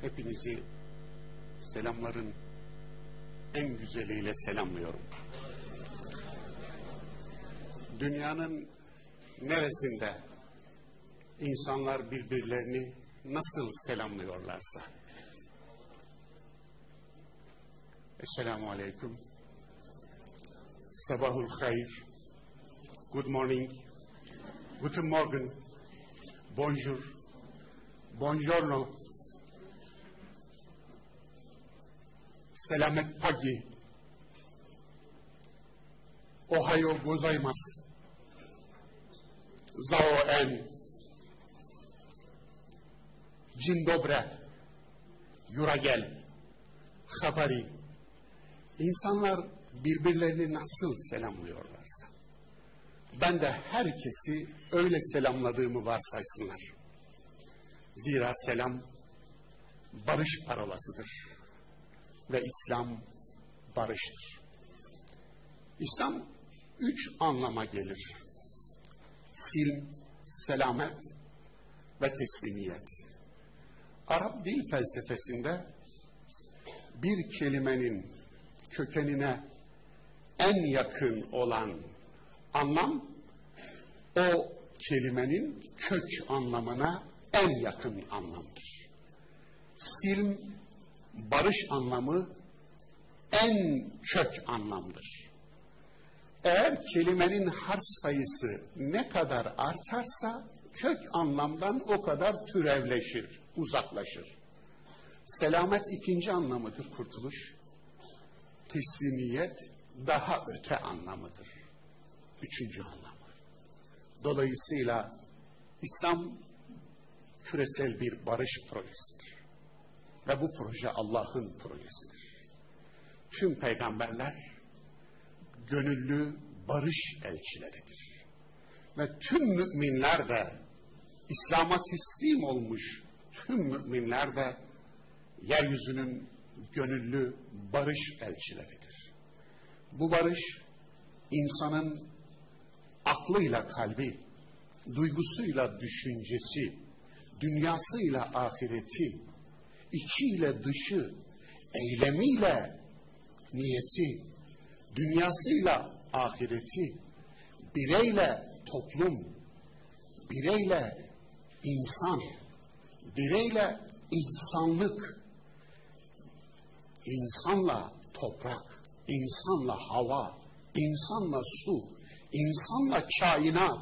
Hepinizi selamların en güzeliyle selamlıyorum. Dünyanın neresinde insanlar birbirlerini nasıl selamlıyorlarsa. Esselamu Aleyküm. Sabahul Hayr. Good morning. Guten Morgen. Bonjour. Buongiorno. Selamet pagi. Ohayo gozaimasu. Zao en. Dzień dobre. Yuragel. Habari. İnsanlar birbirlerini nasıl selamlıyorlarsa. Ben de herkesi öyle selamladığımı varsaysınlar. Zira selam barış parolasıdır. Ve İslam barıştır. İslam üç anlama gelir. Silm, selamet ve teslimiyet. Arap dil felsefesinde bir kelimenin kökenine en yakın olan anlam o kelimenin kök anlamına en yakın anlamdır. Silm barış anlamı en kök anlamdır. Eğer kelimenin harf sayısı ne kadar artarsa kök anlamdan o kadar türevleşir, uzaklaşır. Selamet ikinci anlamıdır kurtuluş. Teslimiyet daha öte anlamıdır. Üçüncü anlamı. Dolayısıyla İslam küresel bir barış projesidir. Ve bu proje Allah'ın projesidir. Tüm peygamberler gönüllü barış elçileridir. Ve tüm müminler de İslam'a teslim olmuş tüm müminler de yeryüzünün gönüllü barış elçileridir. Bu barış insanın aklıyla kalbi, duygusuyla düşüncesi, dünyasıyla ahireti, içiyle dışı, eylemiyle niyeti, dünyasıyla ahireti, bireyle toplum, bireyle insan, bireyle insanlık, insanla toprak, insanla hava, insanla su, insanla kainat,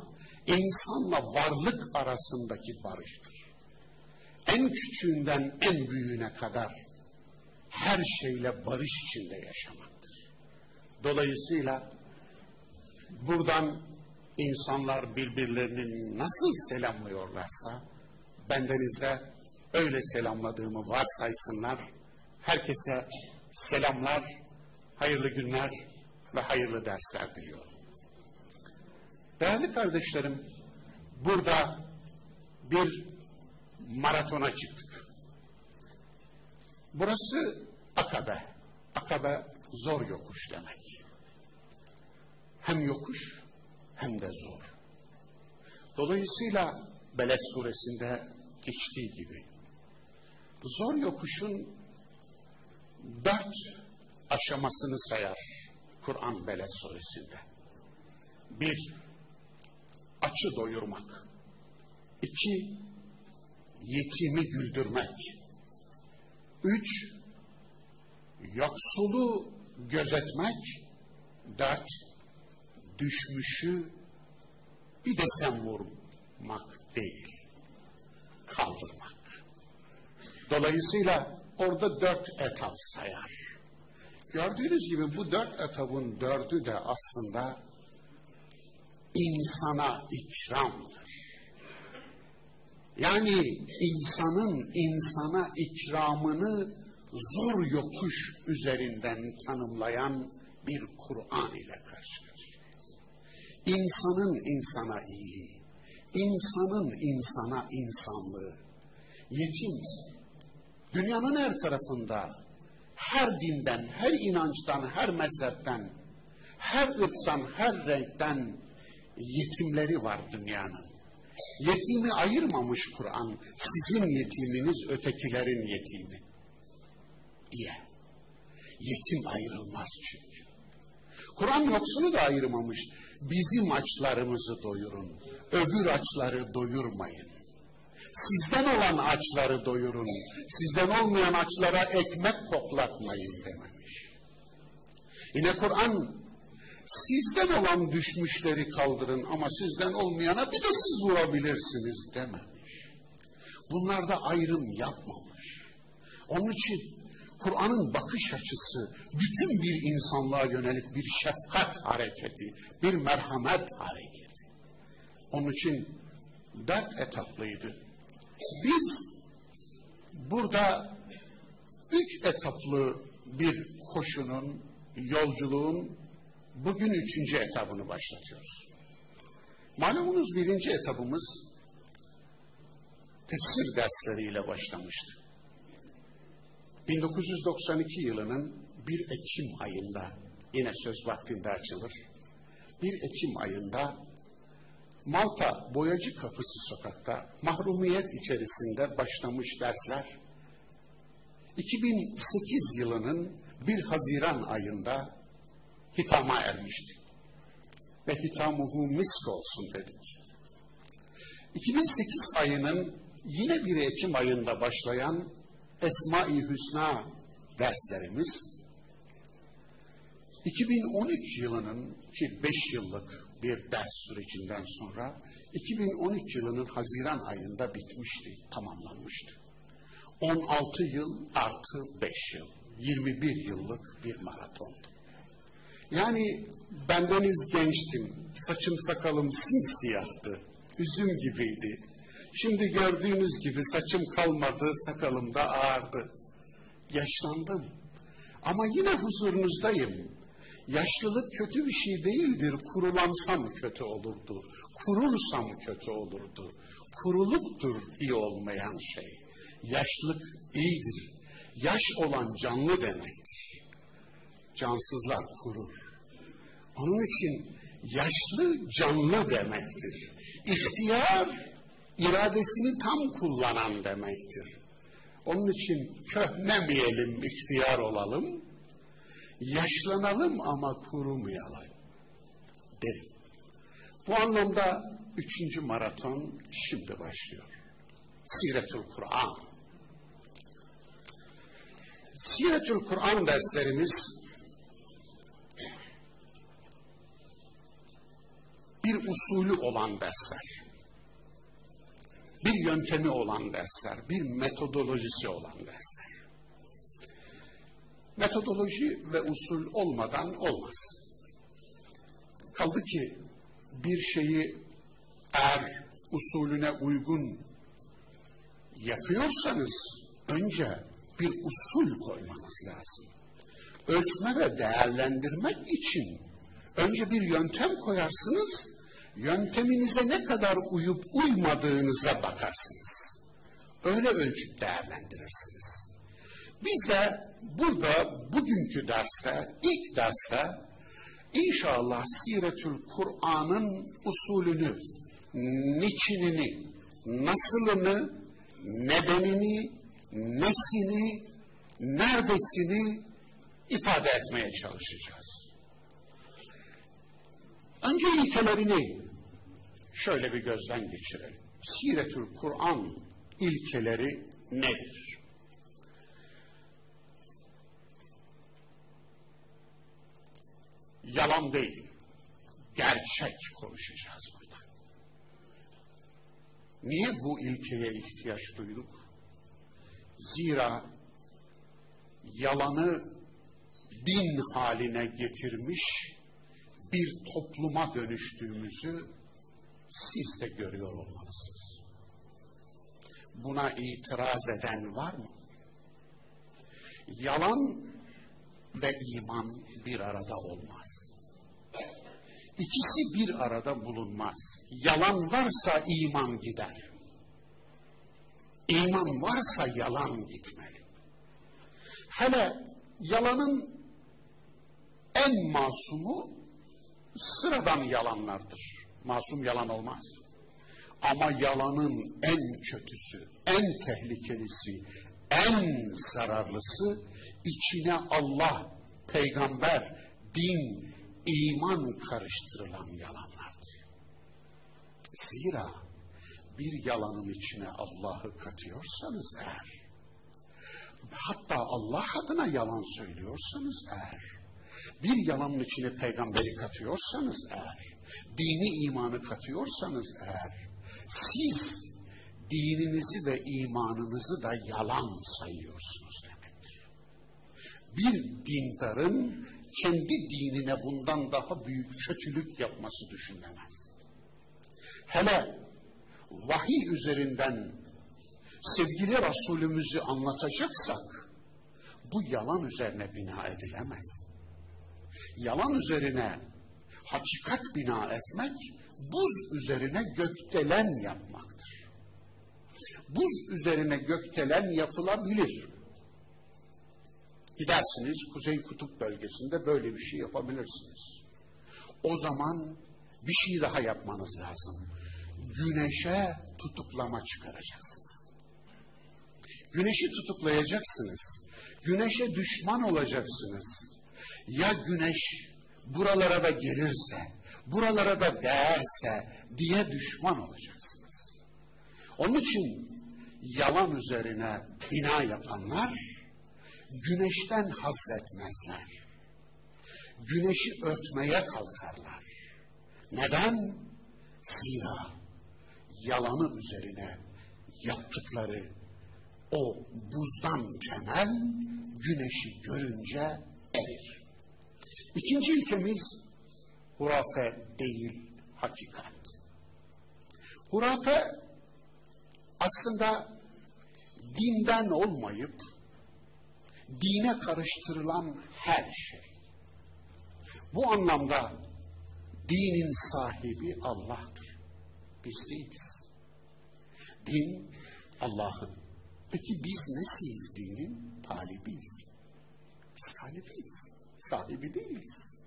insanla varlık arasındaki barıştır. En küçüğünden en büyüğüne kadar her şeyle barış içinde yaşamaktır. Dolayısıyla buradan insanlar birbirlerini nasıl selamlıyorlarsa bendenizde öyle selamladığımı varsaysınlar. Herkese selamlar, hayırlı günler ve hayırlı dersler diliyorum. Değerli kardeşlerim, burada bir maratona çıktık. Burası Akabe. Akabe zor yokuş demek. Hem yokuş hem de zor. Dolayısıyla Beled suresinde geçtiği gibi zor yokuşun dört aşamasını sayar Kur'an Beled suresinde. Bir, açı doyurmak. İki, yetimi güldürmek. Üç, yoksulu gözetmek. Dört, düşmüşü bir de sen vurmak değil, kaldırmak. Dolayısıyla orada dört etap sayar. Gördüğünüz gibi bu dört etapın dördü de aslında insana ikramdır. Yani insanın insana ikramını zor yokuş üzerinden tanımlayan bir Kur'an ile karşı. İnsanın insana iyiliği, insanın insana insanlığı, yetim, dünyanın her tarafında, her dinden, her inançtan, her mezhepten, her ırktan, her renkten yetimleri var dünyanın. Yetimi ayırmamış Kur'an. Sizin yetiminiz ötekilerin yetimi. Diye. Yetim ayrılmaz çünkü. Kur'an yoksunu da ayırmamış. Bizim açlarımızı doyurun. Öbür açları doyurmayın. Sizden olan açları doyurun. Sizden olmayan açlara ekmek koklatmayın dememiş. Yine Kur'an sizden olan düşmüşleri kaldırın ama sizden olmayana bir de siz vurabilirsiniz dememiş. Bunlarda ayrım yapmamış. Onun için Kur'an'ın bakış açısı bütün bir insanlığa yönelik bir şefkat hareketi, bir merhamet hareketi. Onun için dört etaplıydı. Biz burada üç etaplı bir koşunun, yolculuğun bugün üçüncü etabını başlatıyoruz. Malumunuz birinci etabımız tefsir dersleriyle başlamıştı. 1992 yılının 1 Ekim ayında, yine söz vaktinde açılır, 1 Ekim ayında Malta Boyacı Kapısı sokakta mahrumiyet içerisinde başlamış dersler, 2008 yılının 1 Haziran ayında hitama ermişti. Ve hitamuhu misk olsun dedik. 2008 ayının yine 1 Ekim ayında başlayan Esma-i Hüsna derslerimiz 2013 yılının ki 5 yıllık bir ders sürecinden sonra 2013 yılının Haziran ayında bitmişti, tamamlanmıştı. 16 yıl artı 5 yıl, 21 yıllık bir maratondu. Yani bendeniz gençtim, saçım sakalım simsiyahtı, üzüm gibiydi. Şimdi gördüğünüz gibi saçım kalmadı, sakalım da ağardı. Yaşlandım ama yine huzurunuzdayım. Yaşlılık kötü bir şey değildir. Kurulansam kötü olurdu. Kurursam kötü olurdu. Kuruluktur iyi olmayan şey. Yaşlılık iyidir. Yaş olan canlı demektir. Cansızlar kurur. Onun için yaşlı canlı demektir. İhtiyar iradesini tam kullanan demektir. Onun için köhnemeyelim, ihtiyar olalım yaşlanalım ama kurumayalım derim. Bu anlamda üçüncü maraton şimdi başlıyor. Siretül Kur'an. Siretül Kur'an derslerimiz bir usulü olan dersler. Bir yöntemi olan dersler, bir metodolojisi olan dersler metodoloji ve usul olmadan olmaz. Kaldı ki bir şeyi eğer usulüne uygun yapıyorsanız önce bir usul koymanız lazım. Ölçme ve değerlendirmek için önce bir yöntem koyarsınız, yönteminize ne kadar uyup uymadığınıza bakarsınız. Öyle ölçüp değerlendirirsiniz. Biz de burada bugünkü derste, ilk derste inşallah Siretül Kur'an'ın usulünü, niçinini, nasılını, nedenini, nesini, neredesini ifade etmeye çalışacağız. Önce ilkelerini şöyle bir gözden geçirelim. Siretül Kur'an ilkeleri nedir? Yalan değil. Gerçek konuşacağız burada. Niye bu ilkeye ihtiyaç duyduk? Zira yalanı din haline getirmiş bir topluma dönüştüğümüzü siz de görüyor olmalısınız. Buna itiraz eden var mı? Yalan ve iman bir arada olmaz. İkisi bir arada bulunmaz. Yalan varsa iman gider. İman varsa yalan gitmeli. Hele yalanın en masumu sıradan yalanlardır. Masum yalan olmaz. Ama yalanın en kötüsü, en tehlikelisi, en zararlısı içine Allah, peygamber, din, iman karıştırılan yalanlardır. Zira bir yalanın içine Allah'ı katıyorsanız eğer, hatta Allah adına yalan söylüyorsanız eğer, bir yalanın içine peygamberi katıyorsanız eğer, dini imanı katıyorsanız eğer, siz dininizi ve imanınızı da yalan sayıyorsunuz demektir. Bir dindarın kendi dinine bundan daha büyük kötülük yapması düşünülemez. Hele vahiy üzerinden sevgili Resulümüzü anlatacaksak bu yalan üzerine bina edilemez. Yalan üzerine hakikat bina etmek buz üzerine gökdelen yapmaktır. Buz üzerine gökdelen yapılabilir. Gidersiniz Kuzey Kutup bölgesinde böyle bir şey yapabilirsiniz. O zaman bir şey daha yapmanız lazım. Güneşe tutuklama çıkaracaksınız. Güneşi tutuklayacaksınız. Güneşe düşman olacaksınız. Ya güneş buralara da gelirse, buralara da değerse diye düşman olacaksınız. Onun için yalan üzerine bina yapanlar güneşten haz etmezler. Güneşi örtmeye kalkarlar. Neden? Zira yalanı üzerine yaptıkları o buzdan temel güneşi görünce erir. İkinci ilkemiz hurafe değil hakikat. Hurafe aslında dinden olmayıp dine karıştırılan her şey. Bu anlamda dinin sahibi Allah'tır. Biz değiliz. Din Allah'ın. Peki biz nesiyiz dinin? Talibiyiz. Biz talibiyiz. Sahibi değiliz.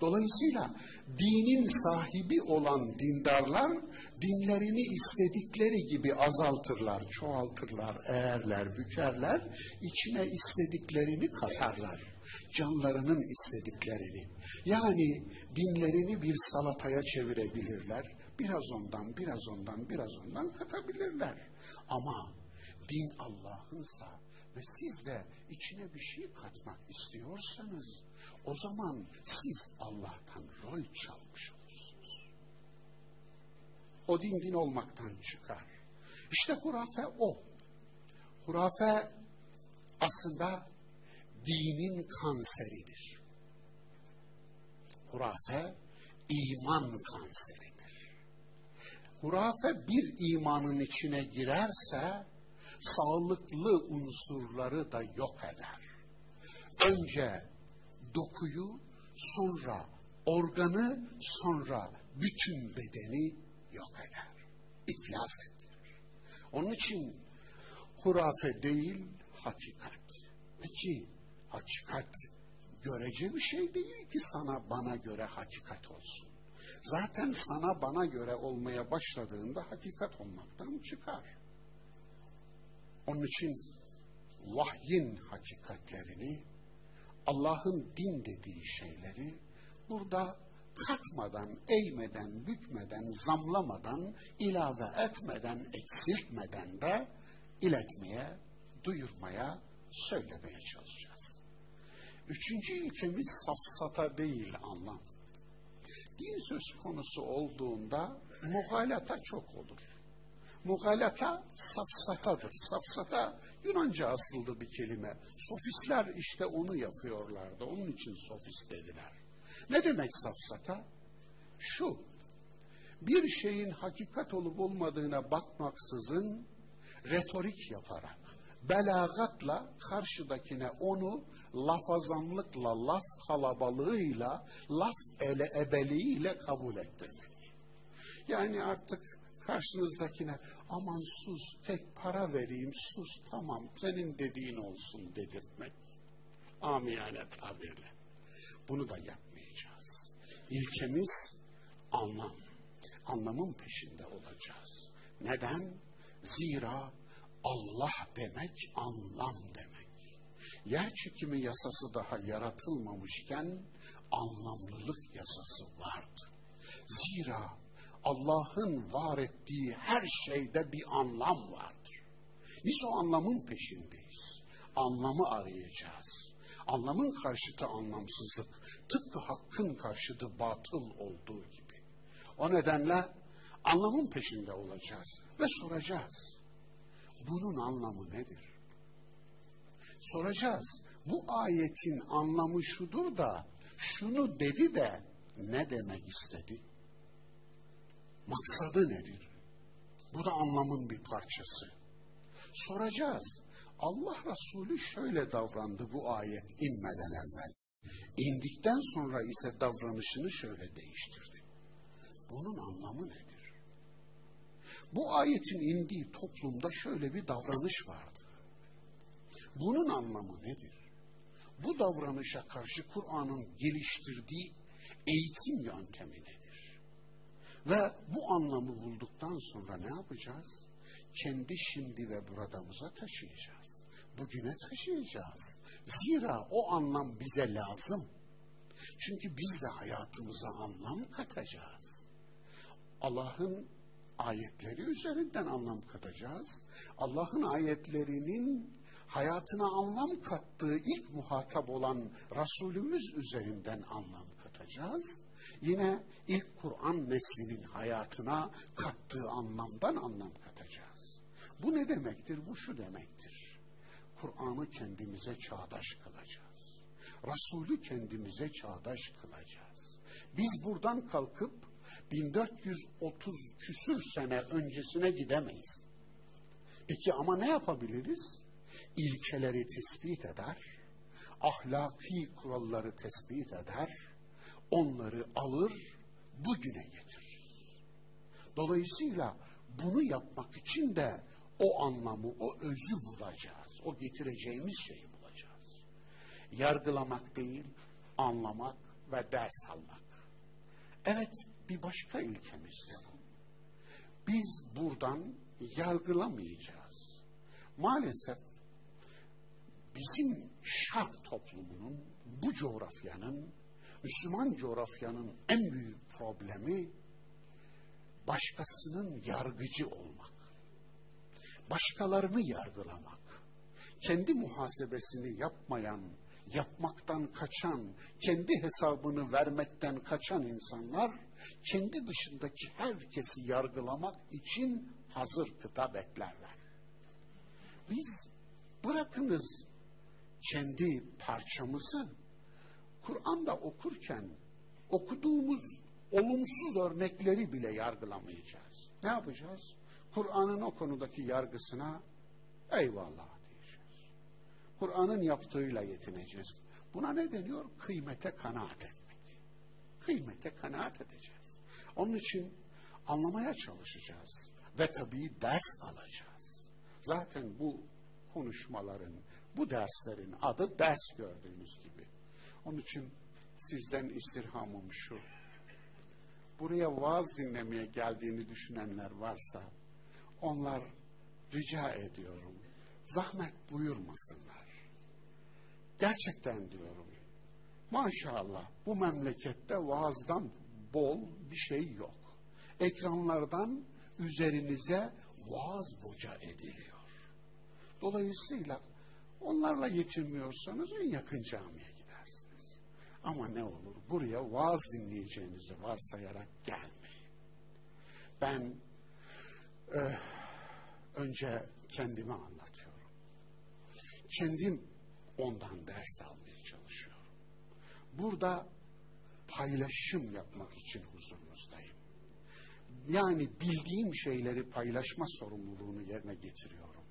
Dolayısıyla dinin sahibi olan dindarlar dinlerini istedikleri gibi azaltırlar, çoğaltırlar, eğerler, bükerler, içine istediklerini katarlar. Canlarının istediklerini. Yani dinlerini bir salataya çevirebilirler. Biraz ondan, biraz ondan, biraz ondan katabilirler. Ama din Allah'ınsa ve siz de içine bir şey katmak istiyorsanız o zaman siz Allah'tan rol çalmış olursunuz. O din din olmaktan çıkar. İşte hurafe o. Hurafe aslında dinin kanseridir. Hurafe iman kanseridir. Hurafe bir imanın içine girerse sağlıklı unsurları da yok eder. Önce dokuyu, sonra organı, sonra bütün bedeni yok eder. İflas ettirir. Onun için hurafe değil, hakikat. Peki, hakikat görece bir şey değil ki sana bana göre hakikat olsun. Zaten sana bana göre olmaya başladığında hakikat olmaktan çıkar. Onun için vahyin hakikatlerini Allah'ın din dediği şeyleri burada katmadan, eğmeden, bükmeden, zamlamadan, ilave etmeden, eksiltmeden de iletmeye, duyurmaya, söylemeye çalışacağız. Üçüncü ilkemiz safsata değil anlam. Din söz konusu olduğunda muhalata çok olur. Mugalata safsatadır. Safsata Yunanca asıldı bir kelime. Sofistler işte onu yapıyorlardı. Onun için sofist dediler. Ne demek safsata? Şu, bir şeyin hakikat olup olmadığına bakmaksızın retorik yaparak, belagatla karşıdakine onu lafazanlıkla, laf kalabalığıyla, laf ele ebeliğiyle kabul ettirmek. Yani artık karşınızdakine aman sus tek para vereyim sus tamam senin dediğin olsun dedirtmek. Amiyane tabirle. Bunu da yapmayacağız. İlkemiz anlam. anlamın peşinde olacağız. Neden? Zira Allah demek anlam demek. Yer çekimi yasası daha yaratılmamışken anlamlılık yasası vardı. Zira Allah'ın var ettiği her şeyde bir anlam vardır. Biz o anlamın peşindeyiz. Anlamı arayacağız. Anlamın karşıtı anlamsızlık, tıpkı hakkın karşıtı batıl olduğu gibi. O nedenle anlamın peşinde olacağız ve soracağız. Bunun anlamı nedir? Soracağız. Bu ayetin anlamı şudur da, şunu dedi de ne demek istedi? Maksadı nedir? Bu da anlamın bir parçası. Soracağız. Allah Resulü şöyle davrandı bu ayet inmeden evvel. İndikten sonra ise davranışını şöyle değiştirdi. Bunun anlamı nedir? Bu ayetin indiği toplumda şöyle bir davranış vardı. Bunun anlamı nedir? Bu davranışa karşı Kur'an'ın geliştirdiği eğitim yöntemi? Ve bu anlamı bulduktan sonra ne yapacağız? Kendi şimdi ve buradamıza taşıyacağız. Bugüne taşıyacağız. Zira o anlam bize lazım. Çünkü biz de hayatımıza anlam katacağız. Allah'ın ayetleri üzerinden anlam katacağız. Allah'ın ayetlerinin hayatına anlam kattığı ilk muhatap olan Resulümüz üzerinden anlam katacağız. Yine ilk Kur'an neslinin hayatına kattığı anlamdan anlam katacağız. Bu ne demektir? Bu şu demektir. Kur'an'ı kendimize çağdaş kılacağız. Resulü kendimize çağdaş kılacağız. Biz buradan kalkıp 1430 küsür sene öncesine gidemeyiz. Peki ama ne yapabiliriz? İlkeleri tespit eder, ahlaki kuralları tespit eder, onları alır, bugüne getirir. Dolayısıyla bunu yapmak için de o anlamı, o özü bulacağız. O getireceğimiz şeyi bulacağız. Yargılamak değil, anlamak ve ders almak. Evet, bir başka ilkemiz de bu. Biz buradan yargılamayacağız. Maalesef bizim şark toplumunun, bu coğrafyanın, Müslüman coğrafyanın en büyük problemi başkasının yargıcı olmak. Başkalarını yargılamak. Kendi muhasebesini yapmayan, yapmaktan kaçan, kendi hesabını vermekten kaçan insanlar kendi dışındaki herkesi yargılamak için hazır kıta beklerler. Biz bırakınız kendi parçamızı Kur'an'da okurken okuduğumuz olumsuz örnekleri bile yargılamayacağız. Ne yapacağız? Kur'an'ın o konudaki yargısına eyvallah diyeceğiz. Kur'an'ın yaptığıyla yetineceğiz. Buna ne deniyor? Kıymete kanaat etmek. Kıymete kanaat edeceğiz. Onun için anlamaya çalışacağız. Ve tabii ders alacağız. Zaten bu konuşmaların, bu derslerin adı ders gördüğünüz gibi. Onun için sizden istirhamım şu. Buraya vaaz dinlemeye geldiğini düşünenler varsa onlar rica ediyorum. Zahmet buyurmasınlar. Gerçekten diyorum. Maşallah bu memlekette vaazdan bol bir şey yok. Ekranlardan üzerinize vaaz boca ediliyor. Dolayısıyla onlarla yetinmiyorsanız en yakın camiye. Ama ne olur buraya vaaz dinleyeceğinizi varsayarak gelmeyin. Ben e, önce kendimi anlatıyorum. Kendim ondan ders almaya çalışıyorum. Burada paylaşım yapmak için huzurunuzdayım. Yani bildiğim şeyleri paylaşma sorumluluğunu yerine getiriyorum.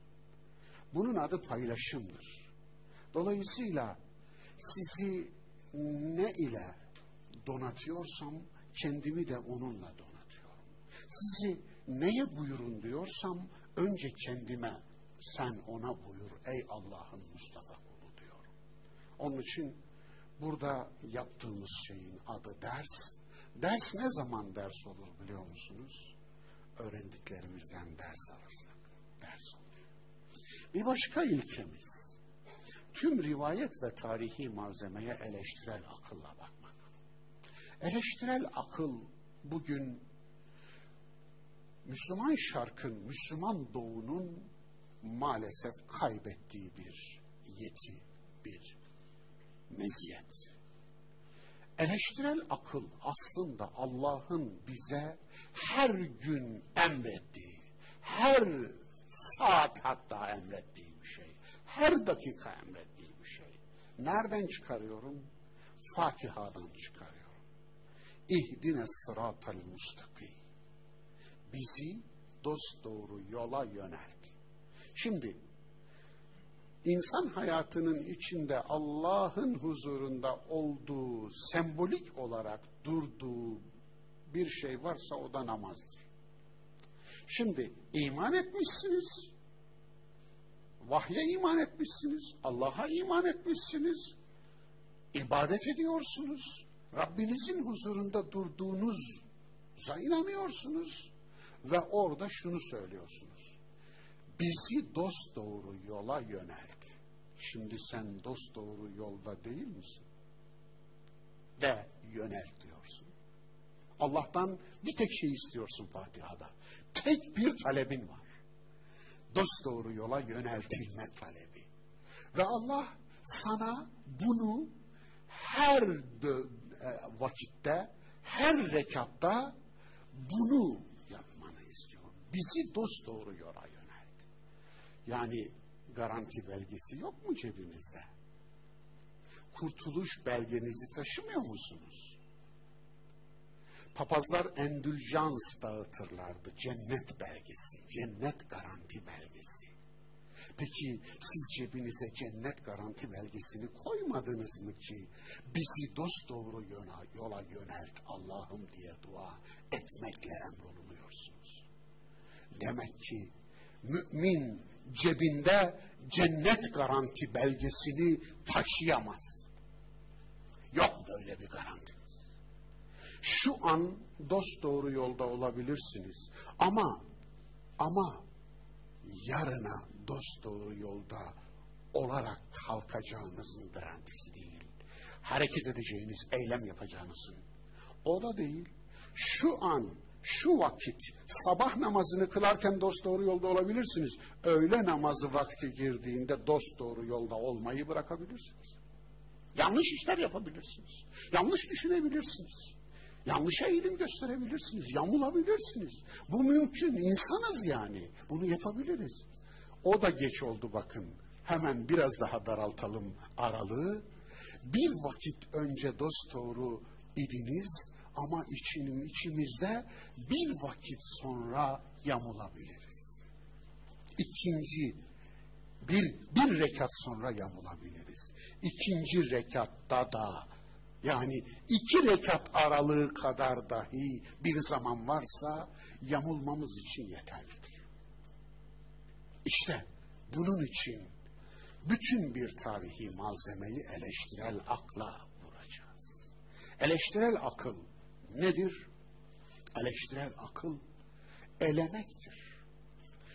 Bunun adı paylaşımdır. Dolayısıyla sizi ne ile donatıyorsam kendimi de onunla donatıyorum. Sizi neye buyurun diyorsam önce kendime sen ona buyur ey Allah'ın Mustafa kulu diyorum. Onun için burada yaptığımız şeyin adı ders Ders ne zaman ders olur biliyor musunuz? Öğrendiklerimizden ders alırsak ders olur. Bir başka ilkemiz, tüm rivayet ve tarihi malzemeye eleştirel akılla bakmak. Eleştirel akıl bugün Müslüman şarkın, Müslüman doğunun maalesef kaybettiği bir yeti, bir meziyet. Eleştirel akıl aslında Allah'ın bize her gün emrettiği, her saat hatta emrettiği. Her dakika emrettiği bir şey. Nereden çıkarıyorum? Fatiha'dan çıkarıyorum. İhdine sıratel mustakim. Bizi dost doğru yola yönelt. Şimdi insan hayatının içinde Allah'ın huzurunda olduğu, sembolik olarak durduğu bir şey varsa o da namazdır. Şimdi iman etmişsiniz, vahye iman etmişsiniz, Allah'a iman etmişsiniz, ibadet ediyorsunuz, Rabbinizin huzurunda durduğunuza inanıyorsunuz ve orada şunu söylüyorsunuz. Bizi dost doğru yola yönelt. Şimdi sen dost doğru yolda değil misin? De yönelt diyorsun. Allah'tan bir tek şey istiyorsun Fatiha'da. Tek bir talebin var. Dost doğru yola yöneltilme talebi. Ve Allah sana bunu her e, vakitte, her rekatta bunu yapmanı istiyor. Bizi dost doğru yola yönelt. Yani garanti belgesi yok mu cebinizde? Kurtuluş belgenizi taşımıyor musunuz? Papazlar endüljans dağıtırlardı. Cennet belgesi, cennet garanti belgesi. Peki siz cebinize cennet garanti belgesini koymadınız mı ki bizi dost doğru yola, yola yönelt Allah'ım diye dua etmekle emrolunuyorsunuz. Demek ki mümin cebinde cennet garanti belgesini taşıyamaz. Yok böyle bir garantimiz. Şu an dost doğru yolda olabilirsiniz ama ama yarına dost doğru yolda olarak kalkacağınızın garantisi değil. Hareket edeceğiniz, eylem yapacağınızın. O da değil. Şu an şu vakit sabah namazını kılarken dost doğru yolda olabilirsiniz. Öğle namazı vakti girdiğinde dost doğru yolda olmayı bırakabilirsiniz. Yanlış işler yapabilirsiniz. Yanlış düşünebilirsiniz. Yanlışa eğilim gösterebilirsiniz. Yamulabilirsiniz. Bu mümkün. İnsanız yani. Bunu yapabiliriz. O da geç oldu bakın. Hemen biraz daha daraltalım aralığı. Bir vakit önce dost doğru idiniz ama içinin içimizde bir vakit sonra yamulabiliriz. İkinci bir, bir rekat sonra yamulabiliriz. İkinci rekatta da yani iki rekat aralığı kadar dahi bir zaman varsa yamulmamız için yeterlidir. İşte bunun için bütün bir tarihi malzemeyi eleştirel akla vuracağız. Eleştirel akıl nedir? Eleştirel akıl elemektir.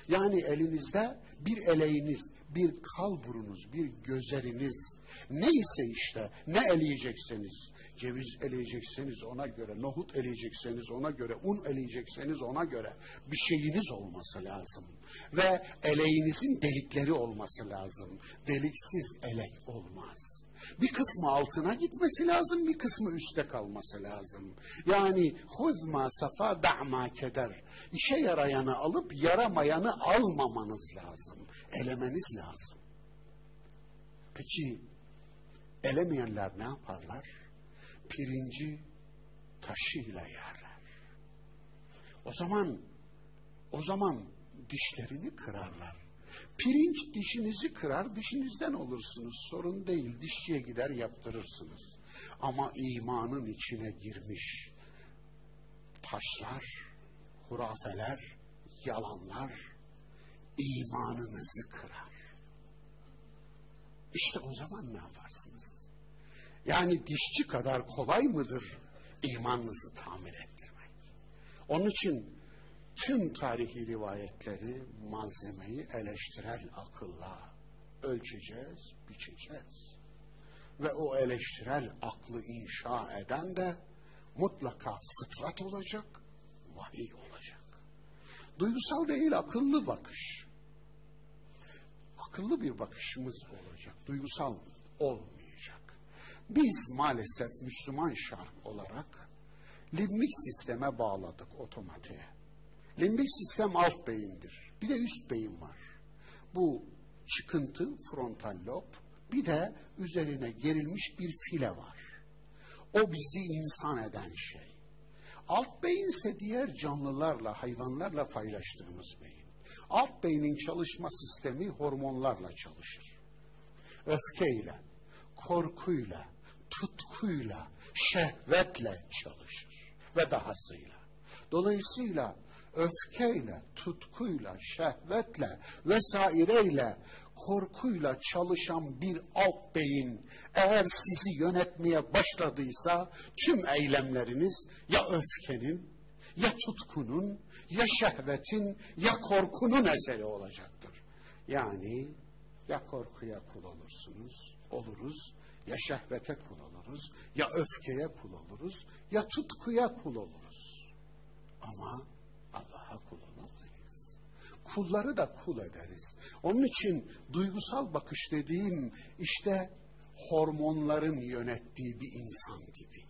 Yani elinizde bir eleğiniz, bir kalburunuz, bir gözeriniz neyse işte ne eleyecekseniz, ceviz eleyecekseniz ona göre, nohut eleyecekseniz ona göre, un eleyecekseniz ona göre bir şeyiniz olması lazım. Ve eleğinizin delikleri olması lazım. Deliksiz elek olmaz. Bir kısmı altına gitmesi lazım, bir kısmı üstte kalması lazım. Yani huzma safa da'ma keder. İşe yarayanı alıp yaramayanı almamanız lazım. Elemeniz lazım. Peki elemeyenler ne yaparlar? Pirinci taşıyla yerler. O zaman o zaman dişlerini kırarlar. Pirinç dişinizi kırar, dişinizden olursunuz. Sorun değil, dişçiye gider yaptırırsınız. Ama imanın içine girmiş taşlar, hurafeler, yalanlar imanınızı kırar. İşte o zaman ne yaparsınız? Yani dişçi kadar kolay mıdır imanınızı tamir ettirmek. Onun için tüm tarihi rivayetleri, malzemeyi eleştirel akılla ölçeceğiz, biçeceğiz. Ve o eleştirel aklı inşa eden de mutlaka fıtrat olacak, vahiy olacak. Duygusal değil, akıllı bakış. Akıllı bir bakışımız olacak, duygusal olmayacak. Biz maalesef Müslüman şark olarak limbik sisteme bağladık otomatiğe. Limbik sistem alt beyindir. Bir de üst beyin var. Bu çıkıntı frontal lob, bir de üzerine gerilmiş bir file var. O bizi insan eden şey. Alt beyin ise diğer canlılarla, hayvanlarla paylaştığımız beyin. Alt beynin çalışma sistemi hormonlarla çalışır. Öfkeyle, korkuyla, tutkuyla, şehvetle çalışır ve dahasıyla. Dolayısıyla öfkeyle, tutkuyla, şehvetle vesaireyle, korkuyla çalışan bir alt beyin eğer sizi yönetmeye başladıysa tüm eylemleriniz ya öfkenin, ya tutkunun, ya şehvetin, ya korkunun eseri olacaktır. Yani ya korkuya kul olursunuz, oluruz, ya şehvete kul oluruz, ya öfkeye kul oluruz, ya tutkuya kul oluruz. Ama Allah'a kul olamayız. Kulları da kul ederiz. Onun için duygusal bakış dediğim işte hormonların yönettiği bir insan tipi.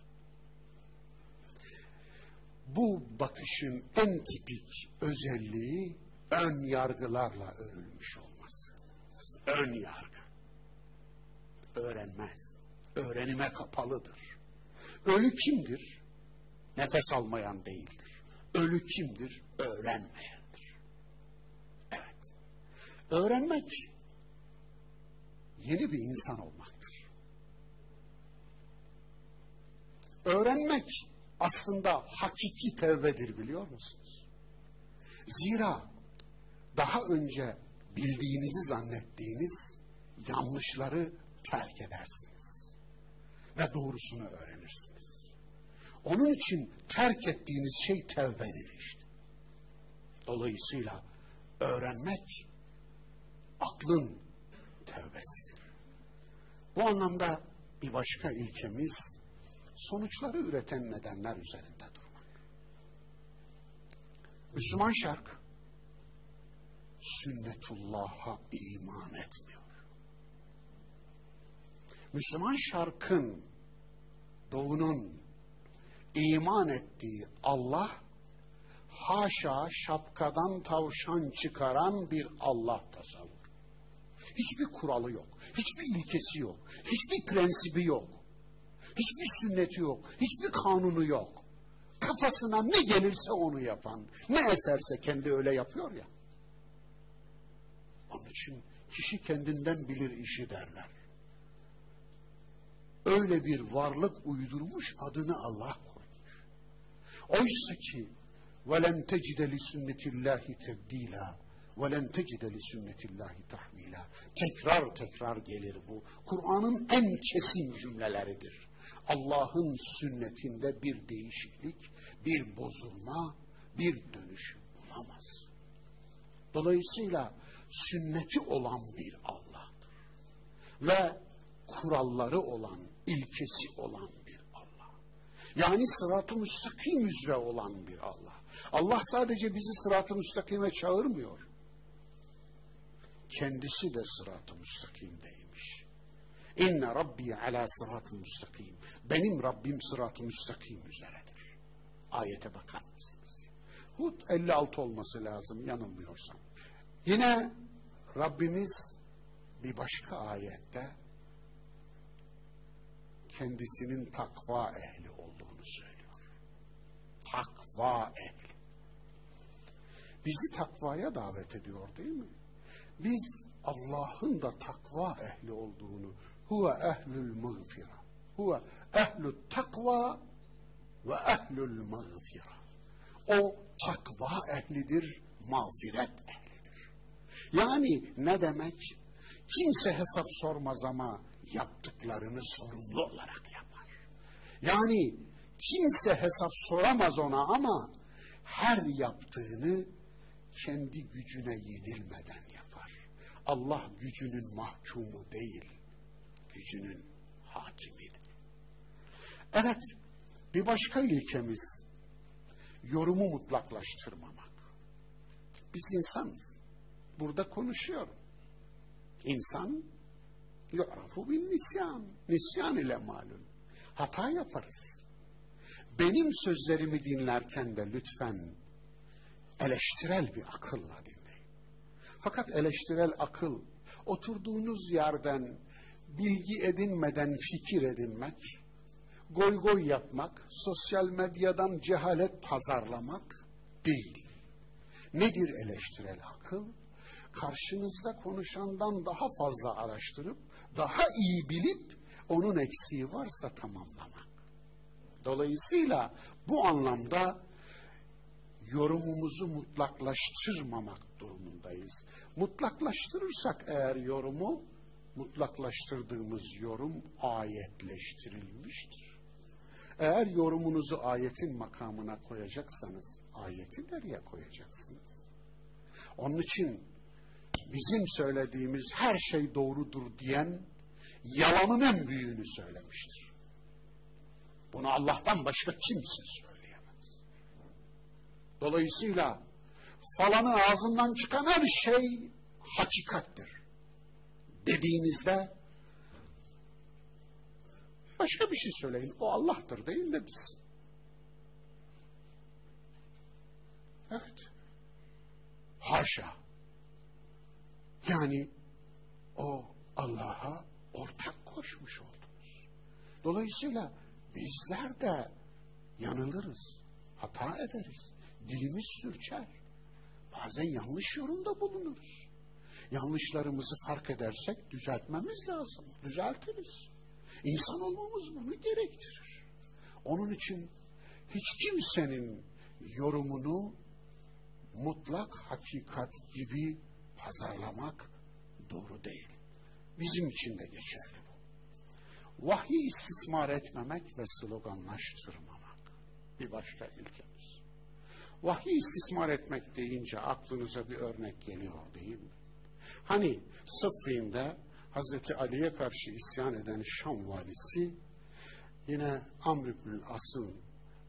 Bu bakışın en tipik özelliği ön yargılarla örülmüş olması. Ön yargı. Öğrenmez. Öğrenime kapalıdır. Ölü kimdir? Nefes almayan değildir. Ölü kimdir? Öğrenmeyendir. Evet. Öğrenmek yeni bir insan olmaktır. Öğrenmek aslında hakiki tevbedir biliyor musunuz? Zira daha önce bildiğinizi zannettiğiniz yanlışları terk edersiniz. Ve doğrusunu öğrenirsiniz. Onun için terk ettiğiniz şey tevbedir işte. Dolayısıyla öğrenmek aklın tevbesidir. Bu anlamda bir başka ilkemiz sonuçları üreten nedenler üzerinde durmak. Müslüman şark sünnetullah'a iman etmiyor. Müslüman şarkın doğunun iman ettiği Allah haşa şapkadan tavşan çıkaran bir Allah tasavvur. Hiçbir kuralı yok. Hiçbir ilkesi yok. Hiçbir prensibi yok. Hiçbir sünneti yok. Hiçbir kanunu yok. Kafasına ne gelirse onu yapan, ne eserse kendi öyle yapıyor ya. Onun için kişi kendinden bilir işi derler. Öyle bir varlık uydurmuş adını Allah Oysa ki وَلَنْ تَجِدَ لِسُنَّةِ اللّٰهِ تَبْد۪يلًا وَلَنْ تَجِدَ لِسُنَّةِ اللّٰهِ تَحْو۪يلًا Tekrar tekrar gelir bu. Kur'an'ın en kesin cümleleridir. Allah'ın sünnetinde bir değişiklik, bir bozulma, bir dönüşüm olamaz. Dolayısıyla sünneti olan bir Allah'tır. Ve kuralları olan, ilkesi olan yani sırat-ı müstakim üzere olan bir Allah. Allah sadece bizi sırat-ı müstakime çağırmıyor. Kendisi de sırat-ı müstakimdeymiş. İnne Rabbi ala sırat-ı müstakim. Benim Rabbim sırat-ı müstakim üzeredir. Ayete bakar mısınız? Hud 56 olması lazım yanılmıyorsam. Yine Rabbimiz bir başka ayette kendisinin takva ehli takva ehli. Bizi takvaya davet ediyor değil mi? Biz Allah'ın da takva ehli olduğunu huve ehlül mağfira. Huve ehlü takva ve ehlül mağfira. O takva ehlidir, mağfiret ehlidir. Yani ne demek? Kimse hesap sormaz ama yaptıklarını sorumlu olarak yapar. Yani Kimse hesap soramaz ona ama her yaptığını kendi gücüne yenilmeden yapar. Allah gücünün mahkumu değil, gücünün hakimidir. Evet, bir başka ilkemiz yorumu mutlaklaştırmamak. Biz insanız. Burada konuşuyorum. İnsan yu'rafu bin nisyan. Nisyan ile malum. Hata yaparız. Benim sözlerimi dinlerken de lütfen eleştirel bir akılla dinleyin. Fakat eleştirel akıl oturduğunuz yerden bilgi edinmeden fikir edinmek, goy goy yapmak, sosyal medyadan cehalet pazarlamak değil. Nedir eleştirel akıl? Karşınızda konuşandan daha fazla araştırıp, daha iyi bilip, onun eksiği varsa tamamlamak. Dolayısıyla bu anlamda yorumumuzu mutlaklaştırmamak durumundayız. Mutlaklaştırırsak eğer yorumu, mutlaklaştırdığımız yorum ayetleştirilmiştir. Eğer yorumunuzu ayetin makamına koyacaksanız, ayeti nereye koyacaksınız? Onun için bizim söylediğimiz her şey doğrudur diyen yalanın en büyüğünü söylemiştir. Bunu Allah'tan başka kimse söyleyemez. Dolayısıyla falanın ağzından çıkan her şey hakikattir. Dediğinizde başka bir şey söyleyin. O Allah'tır değil de biz. Evet. Haşa. Yani o Allah'a ortak koşmuş oldunuz. Dolayısıyla bizler de yanılırız, hata ederiz, dilimiz sürçer. Bazen yanlış yorumda bulunuruz. Yanlışlarımızı fark edersek düzeltmemiz lazım, düzeltiriz. İnsan olmamız bunu gerektirir. Onun için hiç kimsenin yorumunu mutlak hakikat gibi pazarlamak doğru değil. Bizim için de geçerli bu. Vahyi istismar etmemek ve sloganlaştırmamak bir başka ilkemiz. Vahyi istismar etmek deyince aklınıza bir örnek geliyor değil mi? Hani Sıffin'de Hazreti Ali'ye karşı isyan eden Şam valisi yine Amr ibn As'ın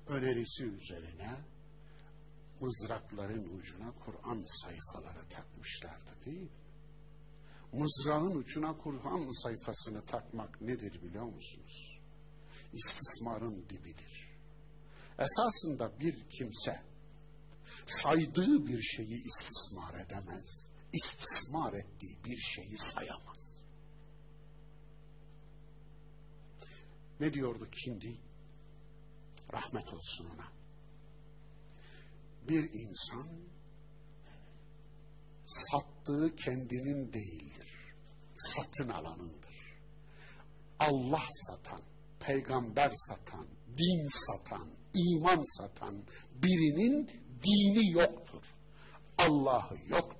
önerisi üzerine mızrakların ucuna Kur'an sayfaları takmışlardı değil mi? Mızrağın ucuna Kur'an sayfasını takmak nedir biliyor musunuz? İstismarın dibidir. Esasında bir kimse saydığı bir şeyi istismar edemez. İstismar ettiği bir şeyi sayamaz. Ne diyordu Kindi? Rahmet olsun ona. Bir insan sattığı kendinin değildir. Satın alanındır. Allah satan, peygamber satan, din satan, iman satan birinin dini yoktur. Allah'ı yoktur.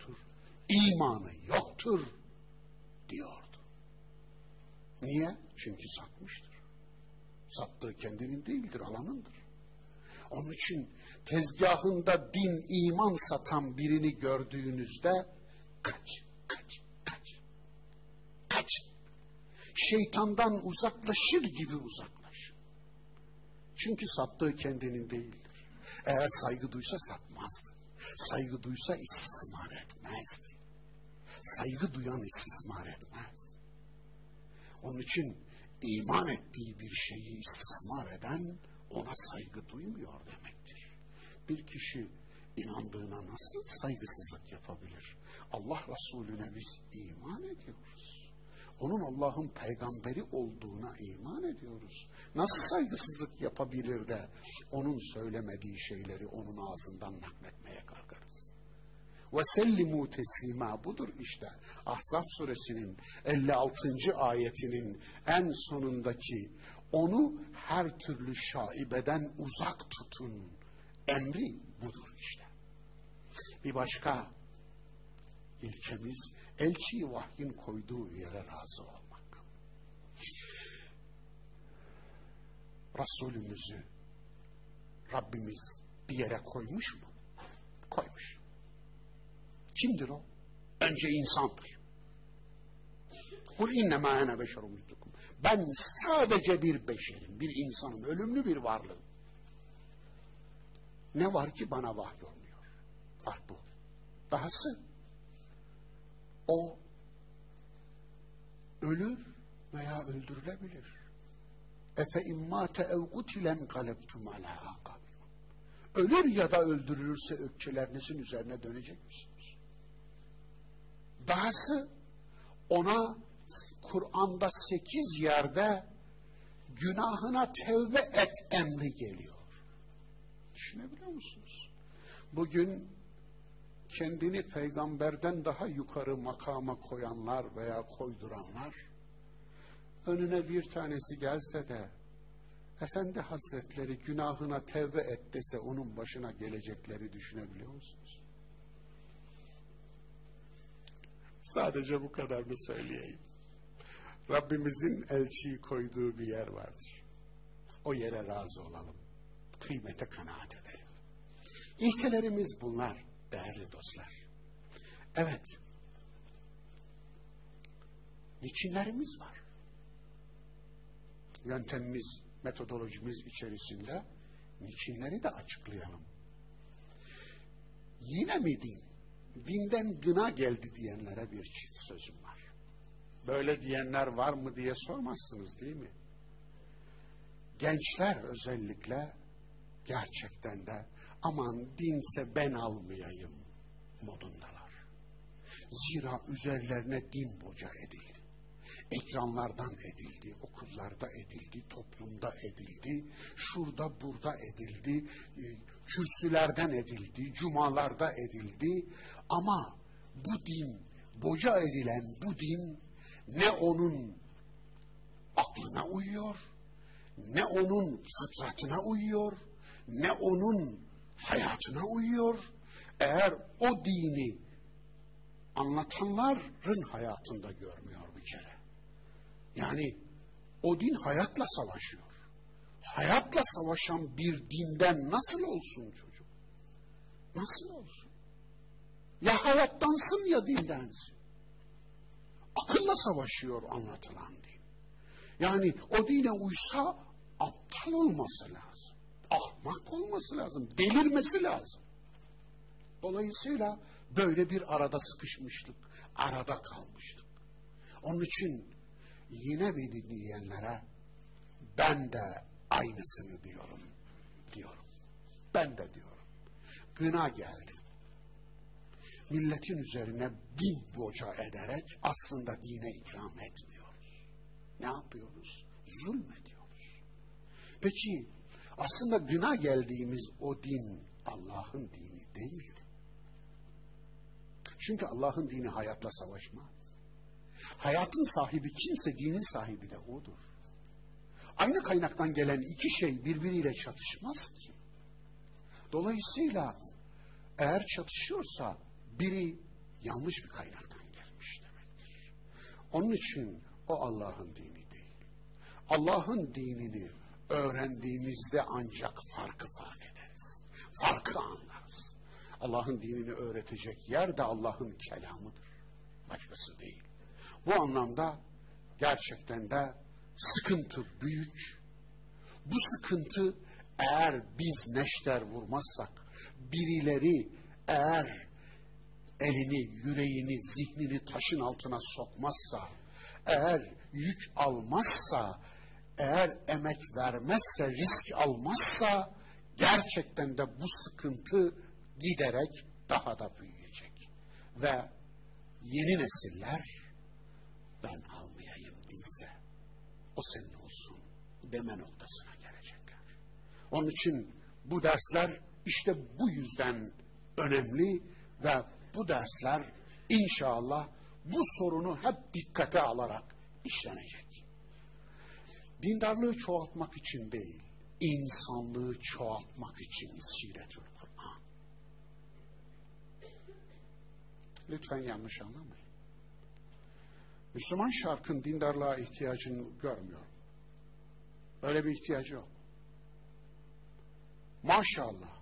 İmanı yoktur diyordu. Niye? Çünkü satmıştır. Sattığı kendinin değildir, alanındır. Onun için tezgahında din, iman satan birini gördüğünüzde kaç, kaç, kaç, kaç. Şeytandan uzaklaşır gibi uzaklaşın. Çünkü sattığı kendinin değildir. Eğer saygı duysa satmazdı. Saygı duysa istismar etmezdi. Saygı duyan istismar etmez. Onun için iman ettiği bir şeyi istismar eden ona saygı duymuyor demektir. Bir kişi inandığına nasıl saygısızlık yapabilir? Allah Resulüne biz iman ediyoruz. Onun Allah'ın peygamberi olduğuna iman ediyoruz. Nasıl saygısızlık yapabilir de onun söylemediği şeyleri onun ağzından nakletmeye kalkarız? Ve sellimu teslima budur işte. Ahzab suresinin 56. ayetinin en sonundaki onu her türlü şaibeden uzak tutun emri budur işte. Bir başka ilkemiz elçi vahyin koyduğu yere razı olmak. Resulümüzü Rabbimiz bir yere koymuş mu? Koymuş. Kimdir o? Önce insandır. Kul innema ene beşerum mitlukum. Ben sadece bir beşerim, bir insanım, ölümlü bir varlığım. Ne var ki bana vahyolmuyor? Var bu. Dahası o ölür veya öldürülebilir. Efe immate ev kutilen galebtum ala. Ölür ya da öldürülürse ökçelerinizin üzerine dönecek misiniz? Dahası ona Kur'an'da sekiz yerde günahına tevbe et emri geliyor. Düşünebiliyor musunuz? Bugün kendini peygamberden daha yukarı makama koyanlar veya koyduranlar önüne bir tanesi gelse de Efendi Hazretleri günahına tevbe et dese onun başına gelecekleri düşünebiliyor musunuz? Sadece bu kadarını söyleyeyim. Rabbimizin elçiyi koyduğu bir yer vardır. O yere razı olalım. Kıymete kanaat edelim. İlkelerimiz bunlar değerli dostlar. Evet. Niçinlerimiz var. Yöntemimiz, metodolojimiz içerisinde niçinleri de açıklayalım. Yine mi din? Dinden gına geldi diyenlere bir çift sözüm var. Böyle diyenler var mı diye sormazsınız değil mi? Gençler özellikle gerçekten de aman dinse ben almayayım modundalar. Zira üzerlerine din boca edildi. Ekranlardan edildi, okullarda edildi, toplumda edildi, şurada burada edildi, e, kürsülerden edildi, cumalarda edildi. Ama bu din, boca edilen bu din ne onun aklına uyuyor, ne onun fıtratına uyuyor, ne onun hayatına uyuyor. Eğer o dini anlatanların hayatında görmüyor bir kere. Yani o din hayatla savaşıyor. Hayatla savaşan bir dinden nasıl olsun çocuk? Nasıl olsun? Ya hayattansın ya dindensin. Akılla savaşıyor anlatılan din. Yani o dine uysa aptal olması lazım. Ahmak olması lazım. Delirmesi lazım. Dolayısıyla böyle bir arada sıkışmıştık. Arada kalmıştık. Onun için yine beni dinleyenlere ben de aynısını diyorum. Diyorum. Ben de diyorum. Gına geldi. Milletin üzerine din boca ederek aslında dine ikram etmiyoruz. Ne yapıyoruz? Zulmediyoruz. Peki aslında gına geldiğimiz o din Allah'ın dini değildi. Çünkü Allah'ın dini hayatla savaşmaz. Hayatın sahibi kimse dinin sahibi de odur. Aynı kaynaktan gelen iki şey birbiriyle çatışmaz ki. Dolayısıyla eğer çatışıyorsa biri yanlış bir kaynaktan gelmiş demektir. Onun için o Allah'ın dini değil. Allah'ın dinini öğrendiğimizde ancak farkı fark ederiz. Farkı anlarız. Allah'ın dinini öğretecek yer de Allah'ın kelamıdır. Başkası değil. Bu anlamda gerçekten de sıkıntı büyük. Bu sıkıntı eğer biz neşter vurmazsak, birileri eğer elini, yüreğini, zihnini taşın altına sokmazsa, eğer yük almazsa, eğer emek vermezse, risk almazsa, gerçekten de bu sıkıntı giderek daha da büyüyecek. Ve yeni nesiller ben almayayım dinse o senin olsun deme noktasına gelecekler. Onun için bu dersler işte bu yüzden önemli ve bu dersler inşallah bu sorunu hep dikkate alarak işlenecek. Dindarlığı çoğaltmak için değil, insanlığı çoğaltmak için Siretül Kur'an. Lütfen yanlış anlamayın. Müslüman şarkın dindarlığa ihtiyacını görmüyor. Öyle bir ihtiyacı yok. Maşallah.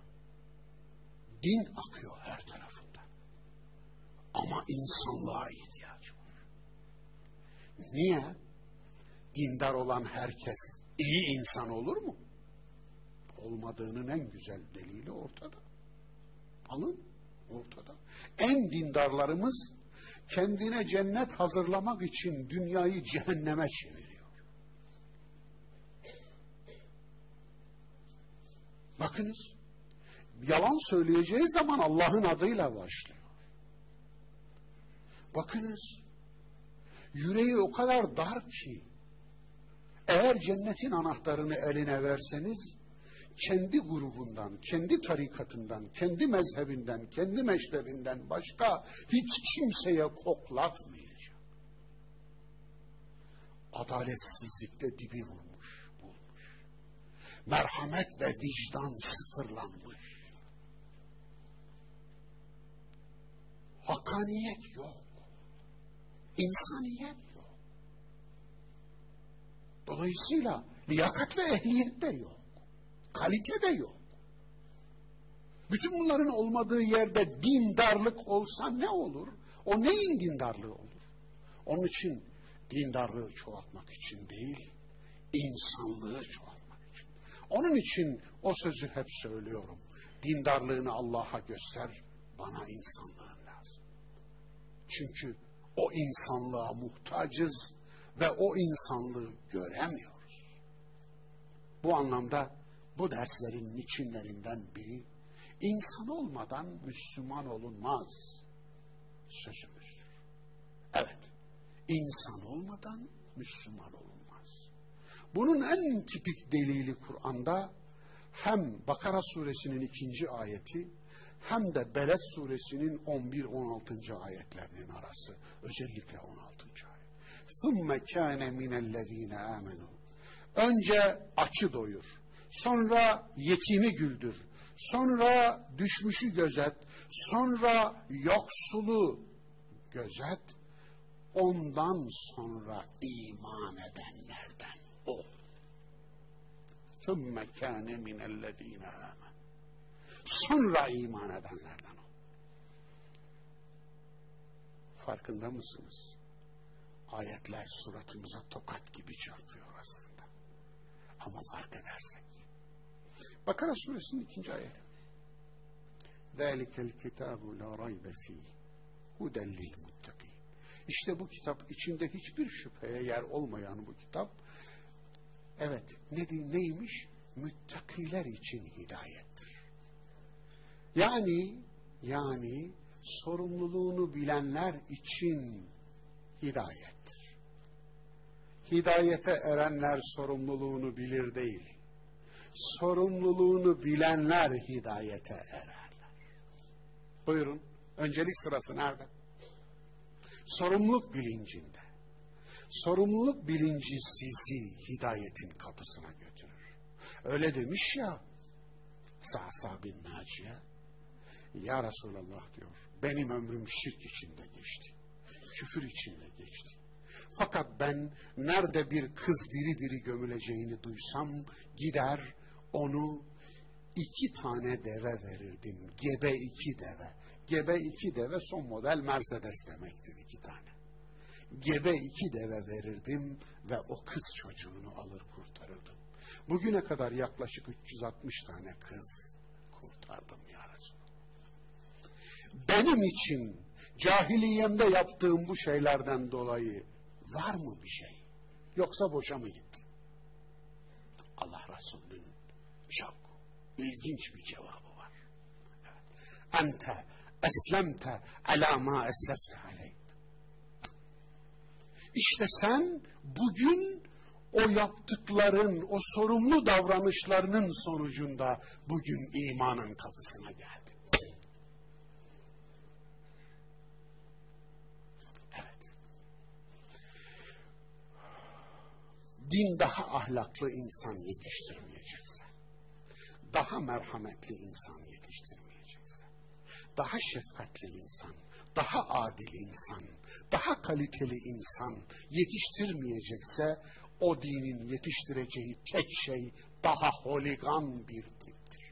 Din akıyor her tarafında. Ama insanlığa ihtiyacı var. Niye? Dindar olan herkes iyi insan olur mu? Olmadığının en güzel delili ortada. Alın ortada. En dindarlarımız kendine cennet hazırlamak için dünyayı cehenneme çeviriyor. Bakınız, yalan söyleyeceği zaman Allah'ın adıyla başlıyor. Bakınız, yüreği o kadar dar ki, eğer cennetin anahtarını eline verseniz, kendi grubundan, kendi tarikatından, kendi mezhebinden, kendi meşrebinden başka hiç kimseye koklatmayacak. Adaletsizlikte dibi vurmuş, bulmuş. Merhamet ve vicdan sıfırlanmış. Hakkaniyet yok. İnsaniyet yok. Dolayısıyla liyakat ve ehliyet de yok. Kalite de yok. Bütün bunların olmadığı yerde dindarlık olsa ne olur? O neyin dindarlığı olur? Onun için dindarlığı çoğaltmak için değil, insanlığı çoğaltmak için. Onun için o sözü hep söylüyorum. Dindarlığını Allah'a göster, bana insanlığın lazım. Çünkü o insanlığa muhtacız ve o insanlığı göremiyoruz. Bu anlamda bu derslerin içinlerinden biri insan olmadan Müslüman olunmaz sözümüzdür. Evet, insan olmadan Müslüman olunmaz. Bunun en tipik delili Kur'an'da hem Bakara suresinin ikinci ayeti hem de Beled suresinin 11-16. ayetlerinin arası. Özellikle 16. ayet. ثُمَّ كَانَ مِنَ الَّذ۪ينَ آمَنُوا Önce açı doyur sonra yetimi güldür, sonra düşmüşü gözet, sonra yoksulu gözet, ondan sonra iman edenlerden ol. ثُمَّ كَانَ مِنَ الَّذ۪ينَ آمَنُوا Sonra iman edenlerden ol. Farkında mısınız? Ayetler suratımıza tokat gibi çarpıyor aslında. Ama fark edersek. Bakara suresinin ikinci ayeti. ذَٰلِكَ الْكِتَابُ لَا رَيْبَ ف۪يهِ هُدًا لِلْمُتَّقِينَ İşte bu kitap içinde hiçbir şüpheye yer olmayan bu kitap evet ne, neymiş? Müttakiler için hidayettir. Yani yani sorumluluğunu bilenler için hidayettir. Hidayete erenler sorumluluğunu bilir değil sorumluluğunu bilenler hidayete ererler. Buyurun. Öncelik sırası nerede? Sorumluluk bilincinde. Sorumluluk bilinci sizi hidayetin kapısına götürür. Öyle demiş ya Sa'sa bin Naciye. Ya Resulallah diyor. Benim ömrüm şirk içinde geçti. Küfür içinde geçti. Fakat ben nerede bir kız diri diri gömüleceğini duysam gider onu iki tane deve verirdim. Gebe iki deve. Gebe iki deve son model Mercedes demektir iki tane. Gebe iki deve verirdim ve o kız çocuğunu alır kurtarırdım. Bugüne kadar yaklaşık 360 tane kız kurtardım ya Resulallah. Benim için cahiliyemde yaptığım bu şeylerden dolayı var mı bir şey? Yoksa boşa mı gitti? Allah Resulü'nün çok ilginç bir cevabı var. Evet. Ente eslemte ala ma eslefte aleyh. İşte sen bugün o yaptıkların, o sorumlu davranışlarının sonucunda bugün imanın kapısına geldin. Evet. Din daha ahlaklı insan yetiştirmeyeceksin daha merhametli insan yetiştirmeyecekse, daha şefkatli insan, daha adil insan, daha kaliteli insan yetiştirmeyecekse o dinin yetiştireceği tek şey daha holigan bir tiptir.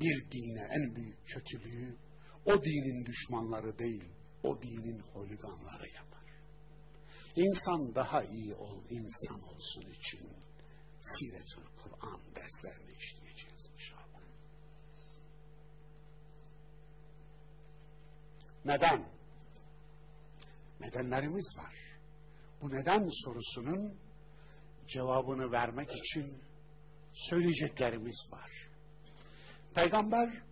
bir dine en büyük kötülüğü o dinin düşmanları değil, o dinin holiganları yapar. İnsan daha iyi ol, insan olsun için Siretül Kur'an derslerini işleyeceğiz inşallah. Neden? Nedenlerimiz var. Bu neden sorusunun cevabını vermek için söyleyeceklerimiz var. Peygamber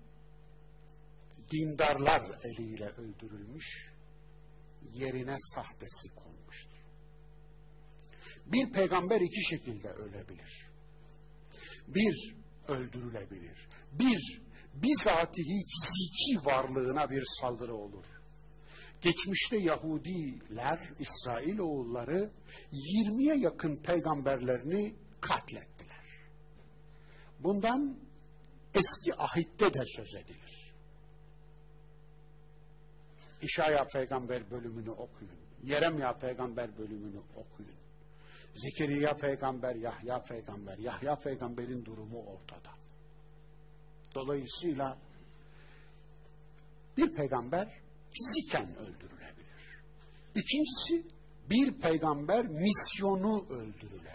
dindarlar eliyle öldürülmüş, yerine sahtesi. Bir peygamber iki şekilde ölebilir. Bir, öldürülebilir. Bir, bizatihi fiziki varlığına bir saldırı olur. Geçmişte Yahudiler, İsrailoğulları 20'ye yakın peygamberlerini katlettiler. Bundan eski ahitte de söz edilir. İşaya peygamber bölümünü okuyun. Yeremya peygamber bölümünü okuyun. Zekeriya peygamber, Yahya peygamber. Yahya peygamberin durumu ortada. Dolayısıyla bir peygamber fiziken öldürülebilir. İkincisi bir peygamber misyonu öldürülebilir.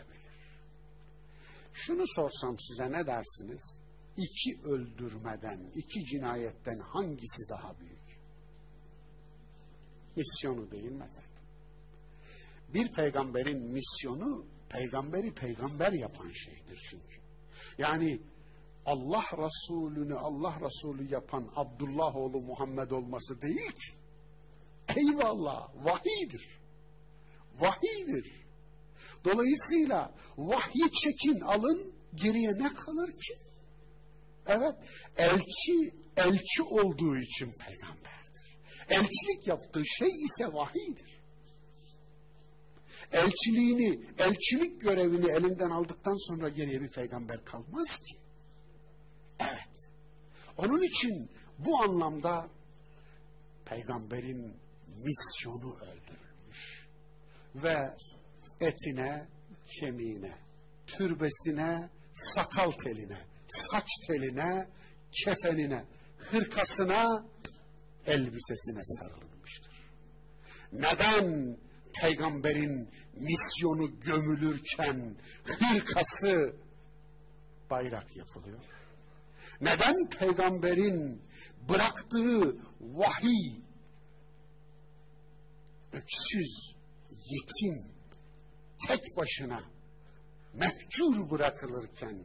Şunu sorsam size ne dersiniz? İki öldürmeden, iki cinayetten hangisi daha büyük? Misyonu değil mi? Bir peygamberin misyonu peygamberi peygamber yapan şeydir çünkü. Yani Allah Resulü'nü Allah Resulü yapan Abdullah oğlu Muhammed olması değil ki. Eyvallah vahidir. Vahidir. Dolayısıyla vahyi çekin alın geriye ne kalır ki? Evet elçi elçi olduğu için peygamberdir. Elçilik yaptığı şey ise vahidir. Elçiliğini, elçilik görevini elinden aldıktan sonra geriye bir peygamber kalmaz ki. Evet. Onun için bu anlamda peygamberin misyonu öldürülmüş. Ve etine, kemiğine, türbesine, sakal teline, saç teline, kefenine, hırkasına, elbisesine sarılmıştır. Neden peygamberin misyonu gömülürken hırkası bayrak yapılıyor? Neden peygamberin bıraktığı vahiy öksüz, yetim, tek başına mehcur bırakılırken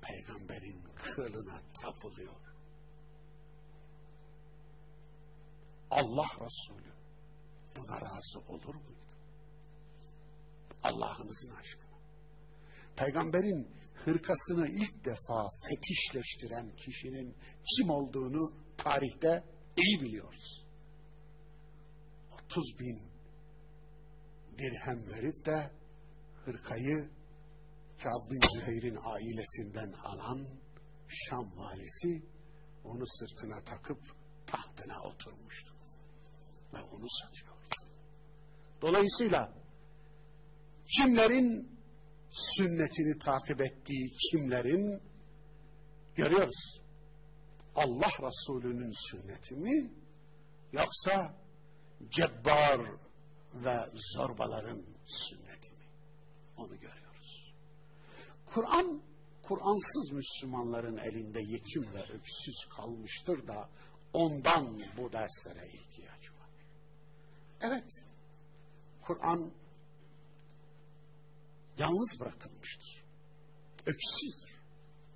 peygamberin kılına tapılıyor. Allah Resulü buna razı olur muydu? Allah'ınızın aşkına. Peygamberin hırkasını ilk defa fetişleştiren kişinin kim olduğunu tarihte iyi biliyoruz. 30 bin dirhem verip de hırkayı Kâb bin Züheyr'in ailesinden alan Şam valisi onu sırtına takıp tahtına oturmuştu. Ve onu satıyor. Dolayısıyla kimlerin sünnetini takip ettiği kimlerin görüyoruz. Allah Resulü'nün sünneti mi yoksa cebbar ve zorbaların sünneti mi? Onu görüyoruz. Kur'an, Kur'ansız Müslümanların elinde yetim ve öksüz kalmıştır da ondan bu derslere ihtiyaç var. Evet, Kur'an yalnız bırakılmıştır. Öksüzdür,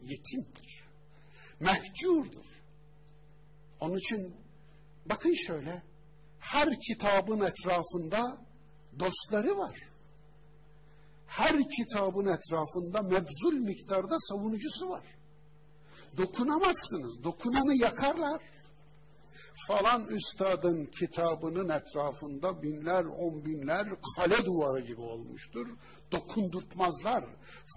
yetimdir, mehcurdur. Onun için bakın şöyle, her kitabın etrafında dostları var. Her kitabın etrafında mebzul miktarda savunucusu var. Dokunamazsınız, dokunanı yakarlar falan üstadın kitabının etrafında binler, on binler kale duvarı gibi olmuştur. Dokundurtmazlar.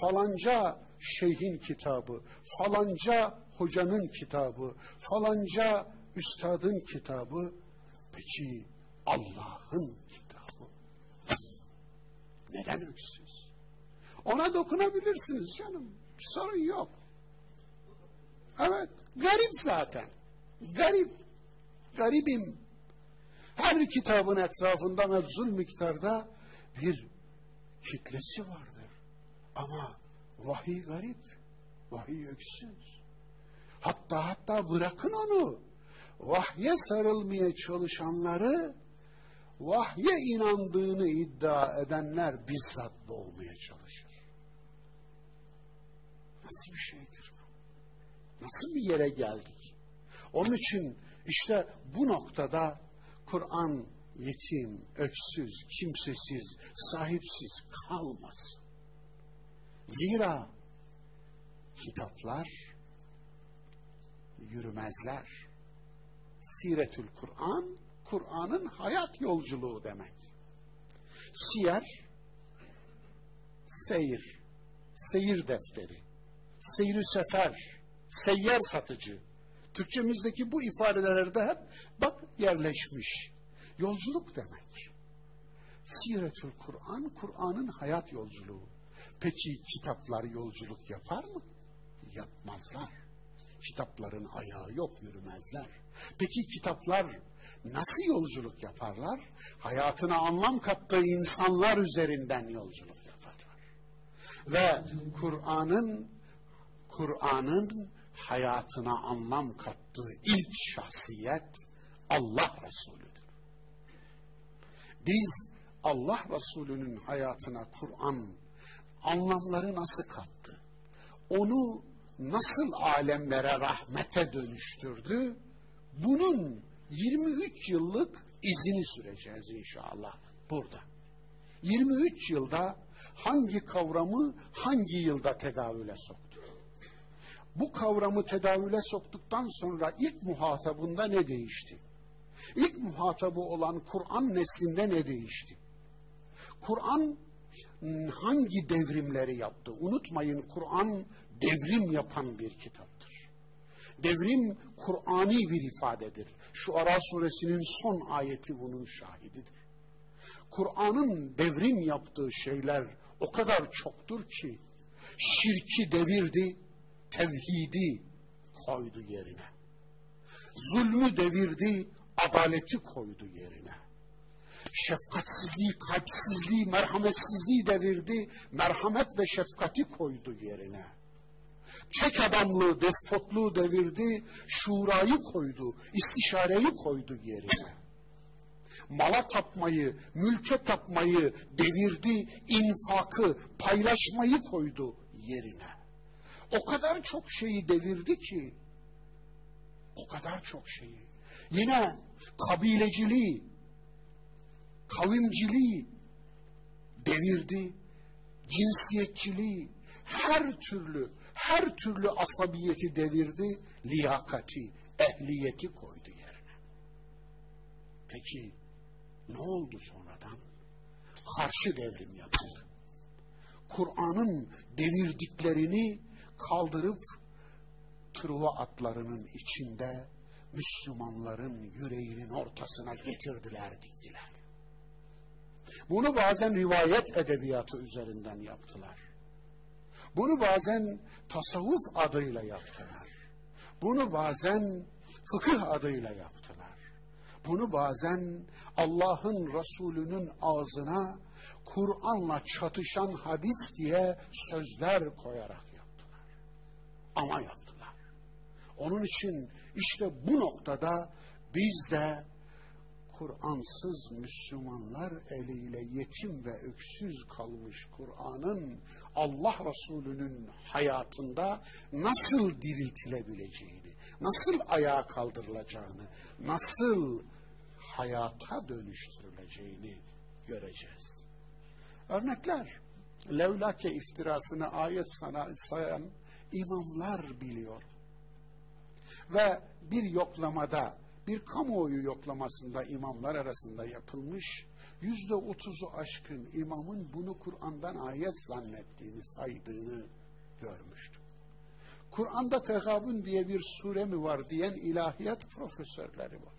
Falanca şeyhin kitabı, falanca hocanın kitabı, falanca üstadın kitabı. Peki Allah'ın kitabı neden öksüz? Ona dokunabilirsiniz canım. Sorun yok. Evet, garip zaten. Garip. Garibim. Her kitabın etrafında mevzul miktarda bir kitlesi vardır. Ama vahiy garip, vahiy öksüz. Hatta hatta bırakın onu. Vahye sarılmaya çalışanları vahye inandığını iddia edenler bizzat boğmaya çalışır. Nasıl bir şeydir bu? Nasıl bir yere geldik? Onun için işte bu noktada Kur'an yetim, öksüz, kimsesiz, sahipsiz kalmaz. Zira kitaplar yürümezler. Siretül Kur'an, Kur'an'ın hayat yolculuğu demek. Siyer, seyir, seyir defteri, seyir sefer, seyyar satıcı. Türkçemizdeki bu ifadelerde hep bak yerleşmiş. Yolculuk demek. Siretül Kur'an, Kur'an'ın hayat yolculuğu. Peki kitaplar yolculuk yapar mı? Yapmazlar. Kitapların ayağı yok, yürümezler. Peki kitaplar nasıl yolculuk yaparlar? Hayatına anlam kattığı insanlar üzerinden yolculuk yaparlar. Ve Kur'an'ın Kur'an'ın hayatına anlam kattığı ilk şahsiyet Allah Resulüdür. Biz Allah Resulü'nün hayatına Kur'an anlamları nasıl kattı? Onu nasıl alemlere rahmete dönüştürdü? Bunun 23 yıllık izini süreceğiz inşallah burada. 23 yılda hangi kavramı hangi yılda tedavüle soktu? Bu kavramı tedavüle soktuktan sonra ilk muhatabında ne değişti? İlk muhatabı olan Kur'an neslinde ne değişti? Kur'an hangi devrimleri yaptı? Unutmayın Kur'an devrim yapan bir kitaptır. Devrim Kur'ani bir ifadedir. Şu Ara suresinin son ayeti bunun şahididir. Kur'an'ın devrim yaptığı şeyler o kadar çoktur ki şirki devirdi, tevhidi koydu yerine. Zulmü devirdi, adaleti koydu yerine. Şefkatsizliği, kalpsizliği, merhametsizliği devirdi, merhamet ve şefkati koydu yerine. Tek adamlığı, despotluğu devirdi, şurayı koydu, istişareyi koydu yerine. Mala tapmayı, mülke tapmayı devirdi, infakı, paylaşmayı koydu yerine. O kadar çok şeyi devirdi ki, o kadar çok şeyi. Yine kabileciliği, kavimciliği devirdi, cinsiyetçiliği, her türlü, her türlü asabiyeti devirdi, liyakati, ehliyeti koydu yerine. Peki ne oldu sonradan? Karşı devrim yapıldı. Kur'an'ın devirdiklerini kaldırıp Truva atlarının içinde Müslümanların yüreğinin ortasına getirdiler, diktiler. Bunu bazen rivayet edebiyatı üzerinden yaptılar. Bunu bazen tasavvuf adıyla yaptılar. Bunu bazen fıkıh adıyla yaptılar. Bunu bazen Allah'ın Resulü'nün ağzına Kur'an'la çatışan hadis diye sözler koyarak. Ama yaptılar. Onun için işte bu noktada biz de Kur'ansız Müslümanlar eliyle yetim ve öksüz kalmış Kur'an'ın Allah Resulü'nün hayatında nasıl diriltilebileceğini, nasıl ayağa kaldırılacağını, nasıl hayata dönüştürüleceğini göreceğiz. Örnekler, Levlake iftirasını ayet sana sayan imamlar biliyor. Ve bir yoklamada bir kamuoyu yoklamasında imamlar arasında yapılmış yüzde otuzu aşkın imamın bunu Kur'an'dan ayet zannettiğini, saydığını görmüştüm. Kur'an'da tegabün diye bir sure mi var diyen ilahiyat profesörleri var.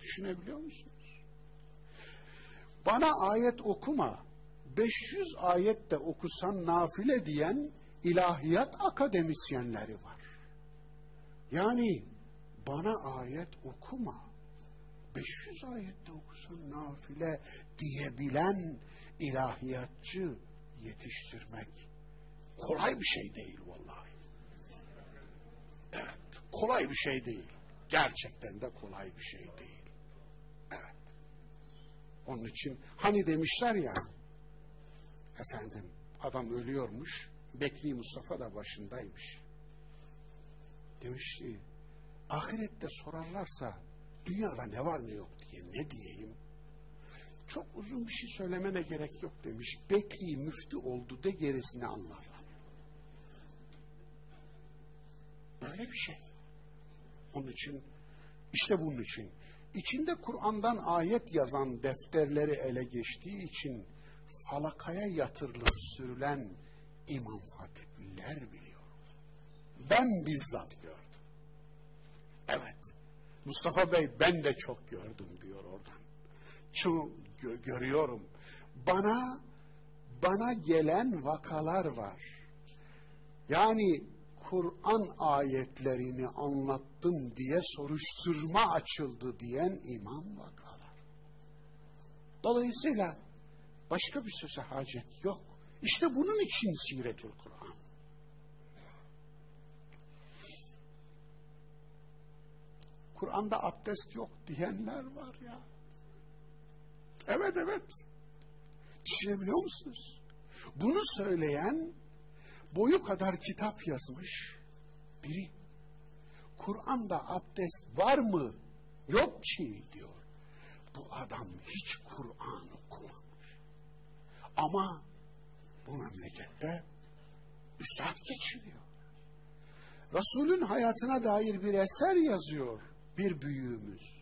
Düşünebiliyor musunuz? Bana ayet okuma, 500 ayet de okusan nafile diyen ilahiyat akademisyenleri var. Yani bana ayet okuma. 500 ayette okusan nafile diyebilen ilahiyatçı yetiştirmek kolay bir şey değil vallahi. Evet, kolay bir şey değil. Gerçekten de kolay bir şey değil. Evet. Onun için hani demişler ya efendim adam ölüyormuş Bekri Mustafa da başındaymış. Demiş ki ahirette sorarlarsa dünyada ne var ne yok diye ne diyeyim? Çok uzun bir şey söylemene gerek yok demiş. Bekri müftü oldu de gerisini anlarlar. Böyle bir şey. Onun için işte bunun için içinde Kur'an'dan ayet yazan defterleri ele geçtiği için falakaya yatırılıp sürülen imam hatipliler biliyor. Ben bizzat gördüm. Evet. Mustafa Bey ben de çok gördüm diyor oradan. Şu gö görüyorum. Bana bana gelen vakalar var. Yani Kur'an ayetlerini anlattım diye soruşturma açıldı diyen imam vakalar. Dolayısıyla başka bir söze hacet yok. İşte bunun için Siretül Kur'an. Kur'an'da abdest yok diyenler var ya. Evet evet. Düşünebiliyor musunuz? Bunu söyleyen boyu kadar kitap yazmış biri. Kur'an'da abdest var mı? Yok ki diyor. Bu adam hiç Kur'an okumamış. Ama bu memlekette üstad geçiriyor. Resulün hayatına dair bir eser yazıyor bir büyüğümüz.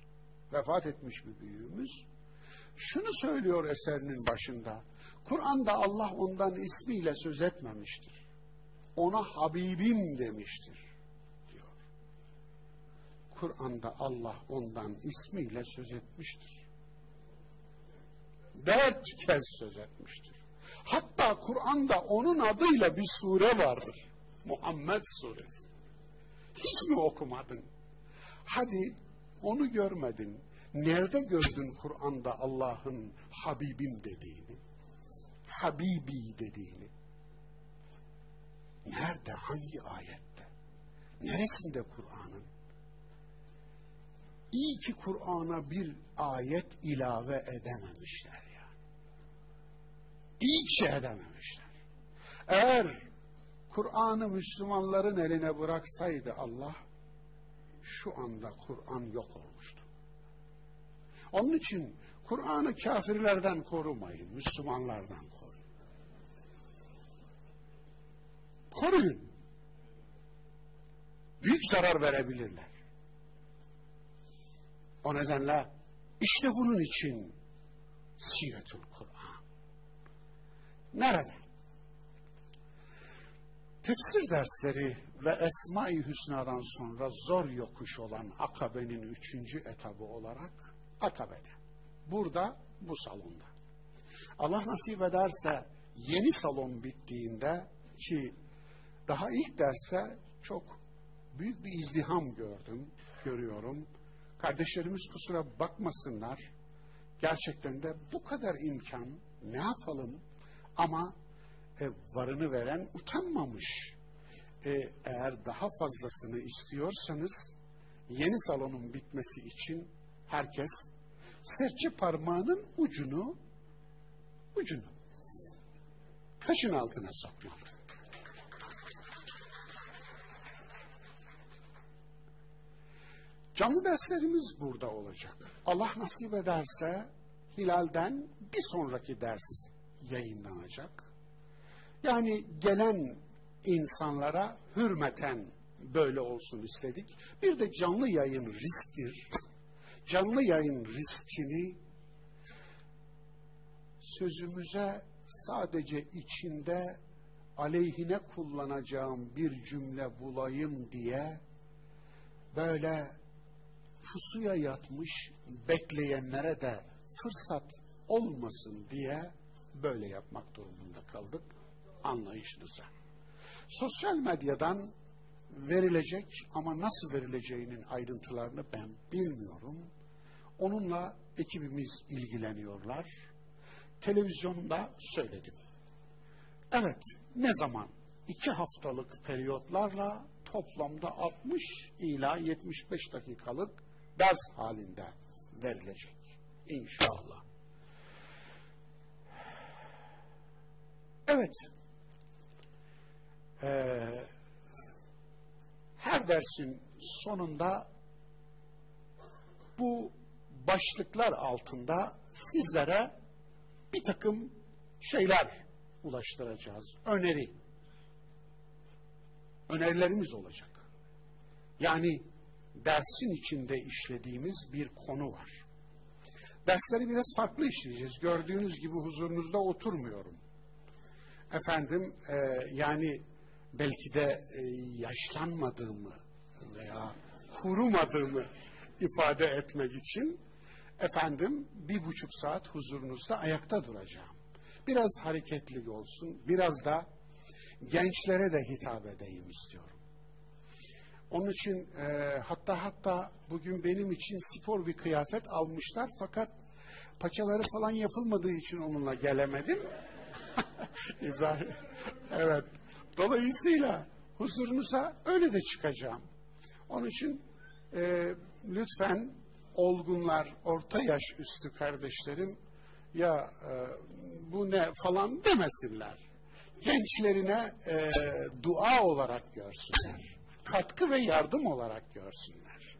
Vefat etmiş bir büyüğümüz. Şunu söylüyor eserinin başında. Kur'an'da Allah ondan ismiyle söz etmemiştir. Ona Habibim demiştir diyor. Kur'an'da Allah ondan ismiyle söz etmiştir. Dört kez söz etmiştir. Hatta Kur'an'da onun adıyla bir sure vardır. Muhammed suresi. Hiç mi okumadın? Hadi onu görmedin. Nerede gördün Kur'an'da Allah'ın Habibim dediğini? Habibi dediğini? Nerede? Hangi ayette? Neresinde Kur'an'ın? İyi ki Kur'an'a bir ayet ilave edememişler İyi ki edememişler. Eğer Kur'an'ı Müslümanların eline bıraksaydı Allah, şu anda Kur'an yok olmuştu. Onun için Kur'an'ı kafirlerden korumayın, Müslümanlardan koruyun. Koruyun. Büyük zarar verebilirler. O nedenle işte bunun için Siretül. Nerede? Tefsir dersleri ve Esma-i Hüsna'dan sonra zor yokuş olan Akabe'nin üçüncü etabı olarak Akabe'de. Burada, bu salonda. Allah nasip ederse yeni salon bittiğinde ki daha ilk derse çok büyük bir izdiham gördüm, görüyorum. Kardeşlerimiz kusura bakmasınlar. Gerçekten de bu kadar imkan ne yapalım ama e, varını veren utanmamış. E, eğer daha fazlasını istiyorsanız yeni salonun bitmesi için herkes serçe parmağının ucunu ucunu kaşın altına sokmalı. Canlı derslerimiz burada olacak. Allah nasip ederse Hilal'den bir sonraki ders yayınlanacak. Yani gelen insanlara hürmeten böyle olsun istedik. Bir de canlı yayın risktir. Canlı yayın riskini sözümüze sadece içinde aleyhine kullanacağım bir cümle bulayım diye böyle pusuya yatmış bekleyenlere de fırsat olmasın diye böyle yapmak durumunda kaldık anlayışınıza. Sosyal medyadan verilecek ama nasıl verileceğinin ayrıntılarını ben bilmiyorum. Onunla ekibimiz ilgileniyorlar. Televizyonda söyledim. Evet, ne zaman? İki haftalık periyotlarla toplamda 60 ila 75 dakikalık ders halinde verilecek. İnşallah. Evet. Ee, her dersin sonunda bu başlıklar altında sizlere bir takım şeyler ulaştıracağız. Öneri. Önerilerimiz olacak. Yani dersin içinde işlediğimiz bir konu var. Dersleri biraz farklı işleyeceğiz. Gördüğünüz gibi huzurunuzda oturmuyorum. Efendim e, yani belki de e, yaşlanmadığımı veya kurumadığımı ifade etmek için efendim bir buçuk saat huzurunuzda ayakta duracağım. Biraz hareketli olsun, biraz da gençlere de hitap edeyim istiyorum. Onun için e, hatta hatta bugün benim için spor bir kıyafet almışlar fakat paçaları falan yapılmadığı için onunla gelemedim. İbrahim, evet. Dolayısıyla huzurunuza öyle de çıkacağım. Onun için e, lütfen olgunlar, orta yaş üstü kardeşlerim ya e, bu ne falan demesinler. Gençlerine e, dua olarak görsünler. Katkı ve yardım olarak görsünler.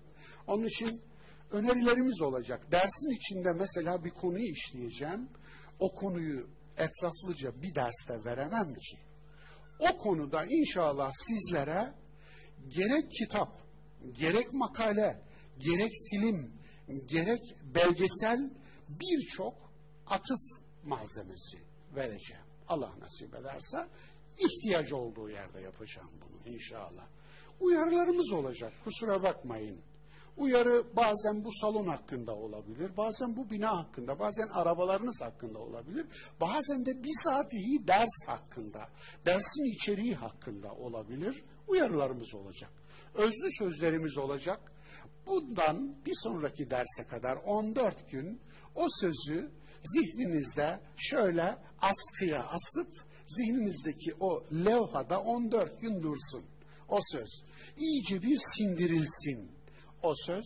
Onun için önerilerimiz olacak. Dersin içinde mesela bir konuyu işleyeceğim. O konuyu etraflıca bir derste veremem ki. O konuda inşallah sizlere gerek kitap, gerek makale, gerek film, gerek belgesel birçok atıf malzemesi vereceğim. Allah nasip ederse ihtiyacı olduğu yerde yapacağım bunu inşallah. Uyarılarımız olacak kusura bakmayın. Uyarı bazen bu salon hakkında olabilir, bazen bu bina hakkında, bazen arabalarınız hakkında olabilir, bazen de bizatihi ders hakkında, dersin içeriği hakkında olabilir. Uyarılarımız olacak. Özlü sözlerimiz olacak. Bundan bir sonraki derse kadar 14 gün o sözü zihninizde şöyle askıya asıp zihninizdeki o levhada 14 gün dursun. O söz iyice bir sindirilsin o söz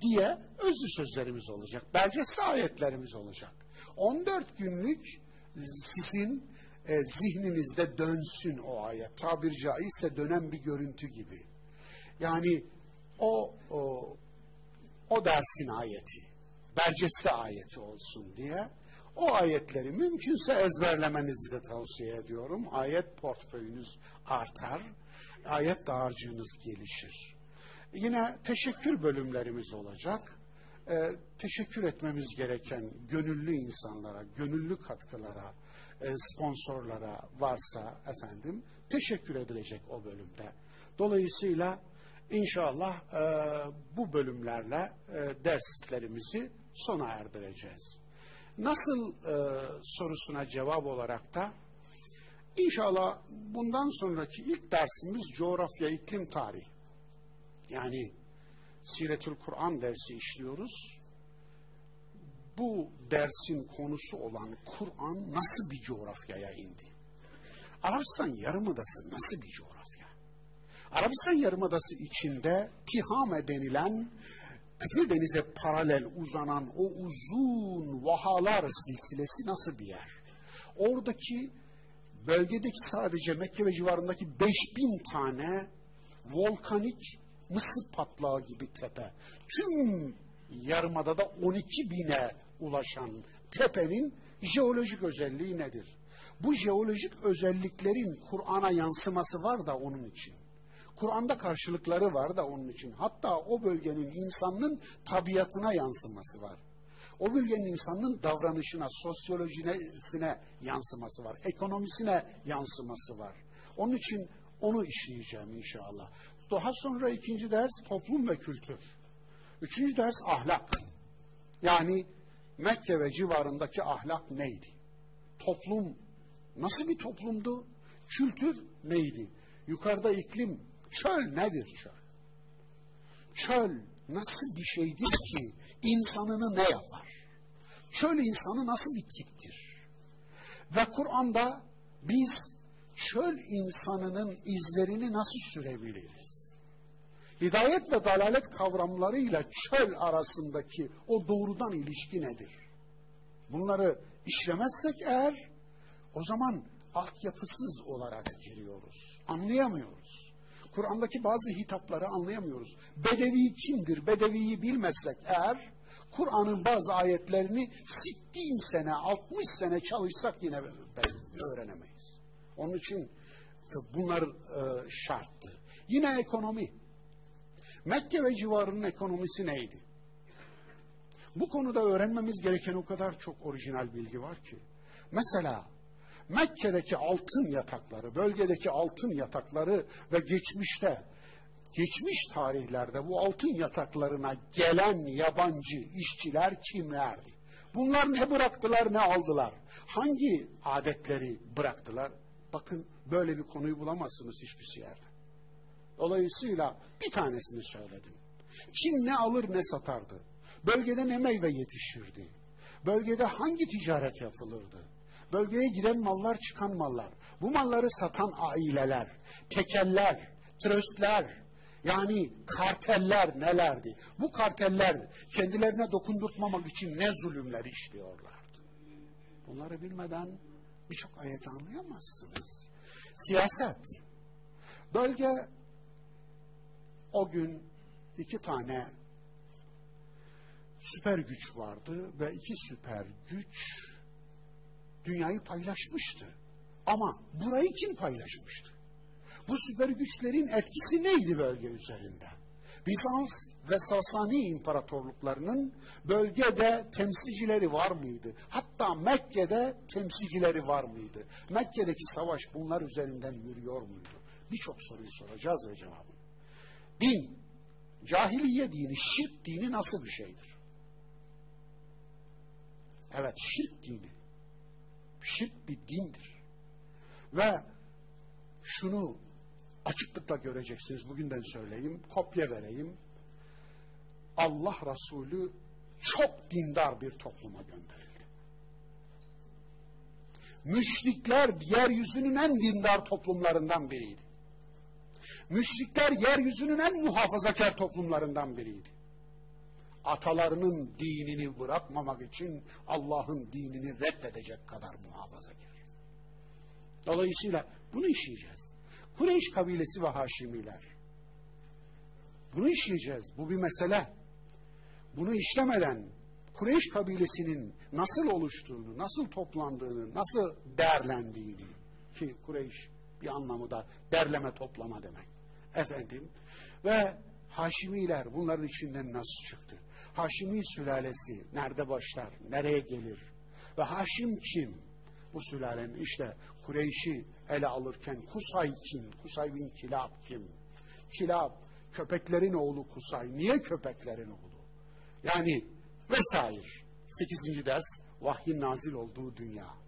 diye özlü sözlerimiz olacak. Belgesi ayetlerimiz olacak. 14 günlük sizin e, zihninizde dönsün o ayet. Tabir caizse dönen bir görüntü gibi. Yani o, o, o dersin ayeti, belgesi ayeti olsun diye o ayetleri mümkünse ezberlemenizi de tavsiye ediyorum. Ayet portföyünüz artar, ayet dağarcığınız gelişir. Yine teşekkür bölümlerimiz olacak. E, teşekkür etmemiz gereken gönüllü insanlara, gönüllü katkılara, e, sponsorlara varsa efendim teşekkür edilecek o bölümde. Dolayısıyla inşallah e, bu bölümlerle e, derslerimizi sona erdireceğiz. Nasıl e, sorusuna cevap olarak da inşallah bundan sonraki ilk dersimiz coğrafya iklim tarih. Yani Siretül Kur'an dersi işliyoruz. Bu dersin konusu olan Kur'an nasıl bir coğrafyaya indi? Arabistan Yarımadası nasıl bir coğrafya? Arabistan Yarımadası içinde Tihame denilen Kızıldeniz'e paralel uzanan o uzun vahalar silsilesi nasıl bir yer? Oradaki bölgedeki sadece Mekke ve civarındaki 5000 tane volkanik mısır patlağı gibi tepe. Tüm yarımada da 12 bine ulaşan tepenin jeolojik özelliği nedir? Bu jeolojik özelliklerin Kur'an'a yansıması var da onun için. Kur'an'da karşılıkları var da onun için. Hatta o bölgenin insanın tabiatına yansıması var. O bölgenin insanın davranışına, sosyolojisine yansıması var. Ekonomisine yansıması var. Onun için onu işleyeceğim inşallah. Daha sonra ikinci ders toplum ve kültür. Üçüncü ders ahlak. Yani Mekke ve civarındaki ahlak neydi? Toplum nasıl bir toplumdu? Kültür neydi? Yukarıda iklim Çöl nedir çöl? Çöl nasıl bir şeydir ki insanını ne yapar? Çöl insanı nasıl bir tiptir? Ve Kur'an'da biz çöl insanının izlerini nasıl sürebiliriz? Hidayet ve dalalet kavramlarıyla çöl arasındaki o doğrudan ilişki nedir? Bunları işlemezsek eğer o zaman altyapısız olarak giriyoruz. Anlayamıyoruz. Kur'an'daki bazı hitapları anlayamıyoruz. Bedevi kimdir? Bedeviyi bilmezsek eğer Kur'an'ın bazı ayetlerini sittin sene, 60 sene çalışsak yine öğrenemeyiz. Onun için e, bunlar e, şarttı. Yine ekonomi. Mekke ve civarının ekonomisi neydi? Bu konuda öğrenmemiz gereken o kadar çok orijinal bilgi var ki. Mesela Mekke'deki altın yatakları, bölgedeki altın yatakları ve geçmişte, geçmiş tarihlerde bu altın yataklarına gelen yabancı işçiler kimlerdi? Bunlar ne bıraktılar ne aldılar? Hangi adetleri bıraktılar? Bakın böyle bir konuyu bulamazsınız hiçbir yerde. Dolayısıyla bir tanesini söyledim. Kim ne alır ne satardı? Bölgede ne meyve yetişirdi? Bölgede hangi ticaret yapılırdı? Bölgeye giden mallar çıkan mallar. Bu malları satan aileler, tekeller, tröstler, yani karteller nelerdi? Bu karteller kendilerine dokundurtmamak için ne zulümler işliyorlardı? Bunları bilmeden birçok ayeti anlayamazsınız. Siyaset. Bölge o gün iki tane süper güç vardı ve iki süper güç dünyayı paylaşmıştı. Ama burayı kim paylaşmıştı? Bu süper güçlerin etkisi neydi bölge üzerinde? Bizans ve Sasani imparatorluklarının bölgede temsilcileri var mıydı? Hatta Mekke'de temsilcileri var mıydı? Mekke'deki savaş bunlar üzerinden yürüyor muydu? Birçok soruyu soracağız ve cevabını. Din, cahiliye dini, şirk dini nasıl bir şeydir? Evet, şirk dini şirk bir dindir. Ve şunu açıklıkla göreceksiniz. Bugün ben söyleyeyim, kopya vereyim. Allah Resulü çok dindar bir topluma gönderildi. Müşrikler yeryüzünün en dindar toplumlarından biriydi. Müşrikler yeryüzünün en muhafazakar toplumlarından biriydi atalarının dinini bırakmamak için Allah'ın dinini reddedecek kadar muhafazakar. Dolayısıyla bunu işleyeceğiz. Kureyş kabilesi ve Haşimiler. Bunu işleyeceğiz. Bu bir mesele. Bunu işlemeden Kureyş kabilesinin nasıl oluştuğunu, nasıl toplandığını, nasıl değerlendiğini ki Kureyş bir anlamı da derleme toplama demek. Efendim ve Haşimiler bunların içinden nasıl çıktı? Haşimi sülalesi nerede başlar, nereye gelir? Ve Haşim kim? Bu sülalenin işte Kureyş'i ele alırken Kusay kim? Kusay bin Kilab kim? Kilab köpeklerin oğlu Kusay. Niye köpeklerin oğlu? Yani vesaire. Sekizinci ders vahyin nazil olduğu dünya.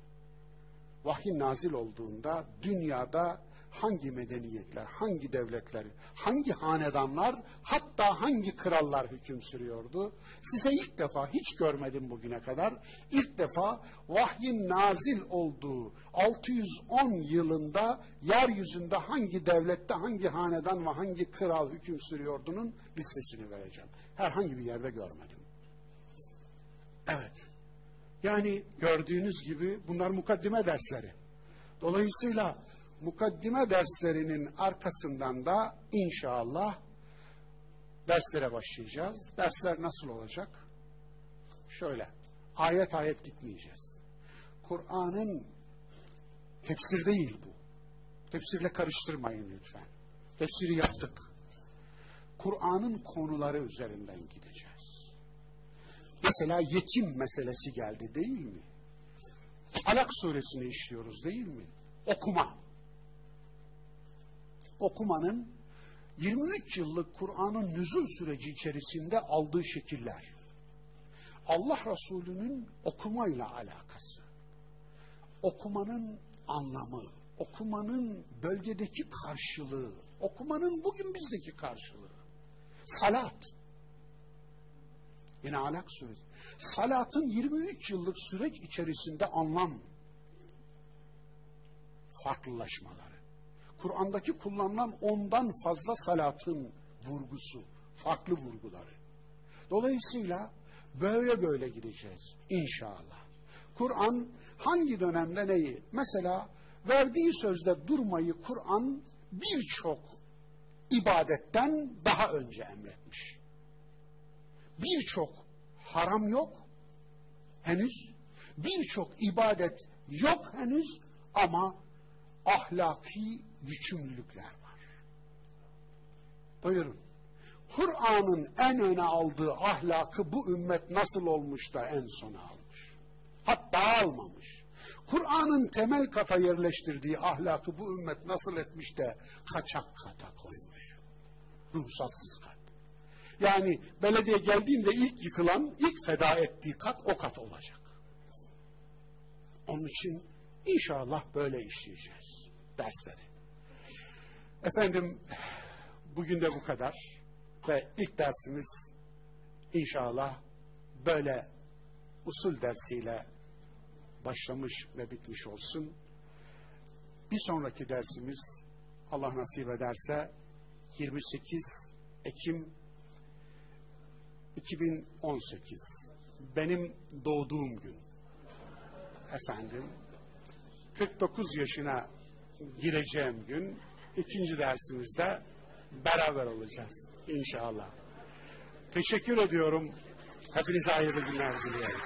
Vahyin nazil olduğunda dünyada hangi medeniyetler, hangi devletler, hangi hanedanlar, hatta hangi krallar hüküm sürüyordu? Size ilk defa hiç görmedim bugüne kadar. İlk defa vahyin nazil olduğu 610 yılında yeryüzünde hangi devlette, hangi hanedan ve hangi kral hüküm sürüyordunun listesini vereceğim. Herhangi bir yerde görmedim. Evet. Yani gördüğünüz gibi bunlar mukaddime dersleri. Dolayısıyla mukaddime derslerinin arkasından da inşallah derslere başlayacağız. Dersler nasıl olacak? Şöyle, ayet ayet gitmeyeceğiz. Kur'an'ın tefsir değil bu. Tefsirle karıştırmayın lütfen. Tefsiri yaptık. Kur'an'ın konuları üzerinden gideceğiz. Mesela yetim meselesi geldi değil mi? Alak suresini işliyoruz değil mi? Okuma okumanın 23 yıllık Kur'an'ın nüzul süreci içerisinde aldığı şekiller. Allah Resulü'nün okumayla alakası. Okumanın anlamı, okumanın bölgedeki karşılığı, okumanın bugün bizdeki karşılığı. Salat. Yine Alak suresi. Salatın 23 yıllık süreç içerisinde anlam farklılaşmaları. Kur'an'daki kullanılan ondan fazla salatın vurgusu, farklı vurguları. Dolayısıyla böyle böyle gideceğiz inşallah. Kur'an hangi dönemde neyi? Mesela verdiği sözde durmayı Kur'an birçok ibadetten daha önce emretmiş. Birçok haram yok henüz, birçok ibadet yok henüz ama ahlaki yükümlülükler var. Buyurun. Kur'an'ın en öne aldığı ahlakı bu ümmet nasıl olmuş da en sona almış? Hatta almamış. Kur'an'ın temel kata yerleştirdiği ahlakı bu ümmet nasıl etmiş de kaçak kata koymuş. Ruhsatsız kat. Yani belediye geldiğinde ilk yıkılan, ilk feda ettiği kat o kat olacak. Onun için inşallah böyle işleyeceğiz dersleri. Efendim bugün de bu kadar ve ilk dersimiz inşallah böyle usul dersiyle başlamış ve bitmiş olsun. Bir sonraki dersimiz Allah nasip ederse 28 Ekim 2018 benim doğduğum gün efendim 49 yaşına gireceğim gün ikinci dersimizde beraber olacağız inşallah. Teşekkür ediyorum. Hepinize hayırlı günler diliyorum.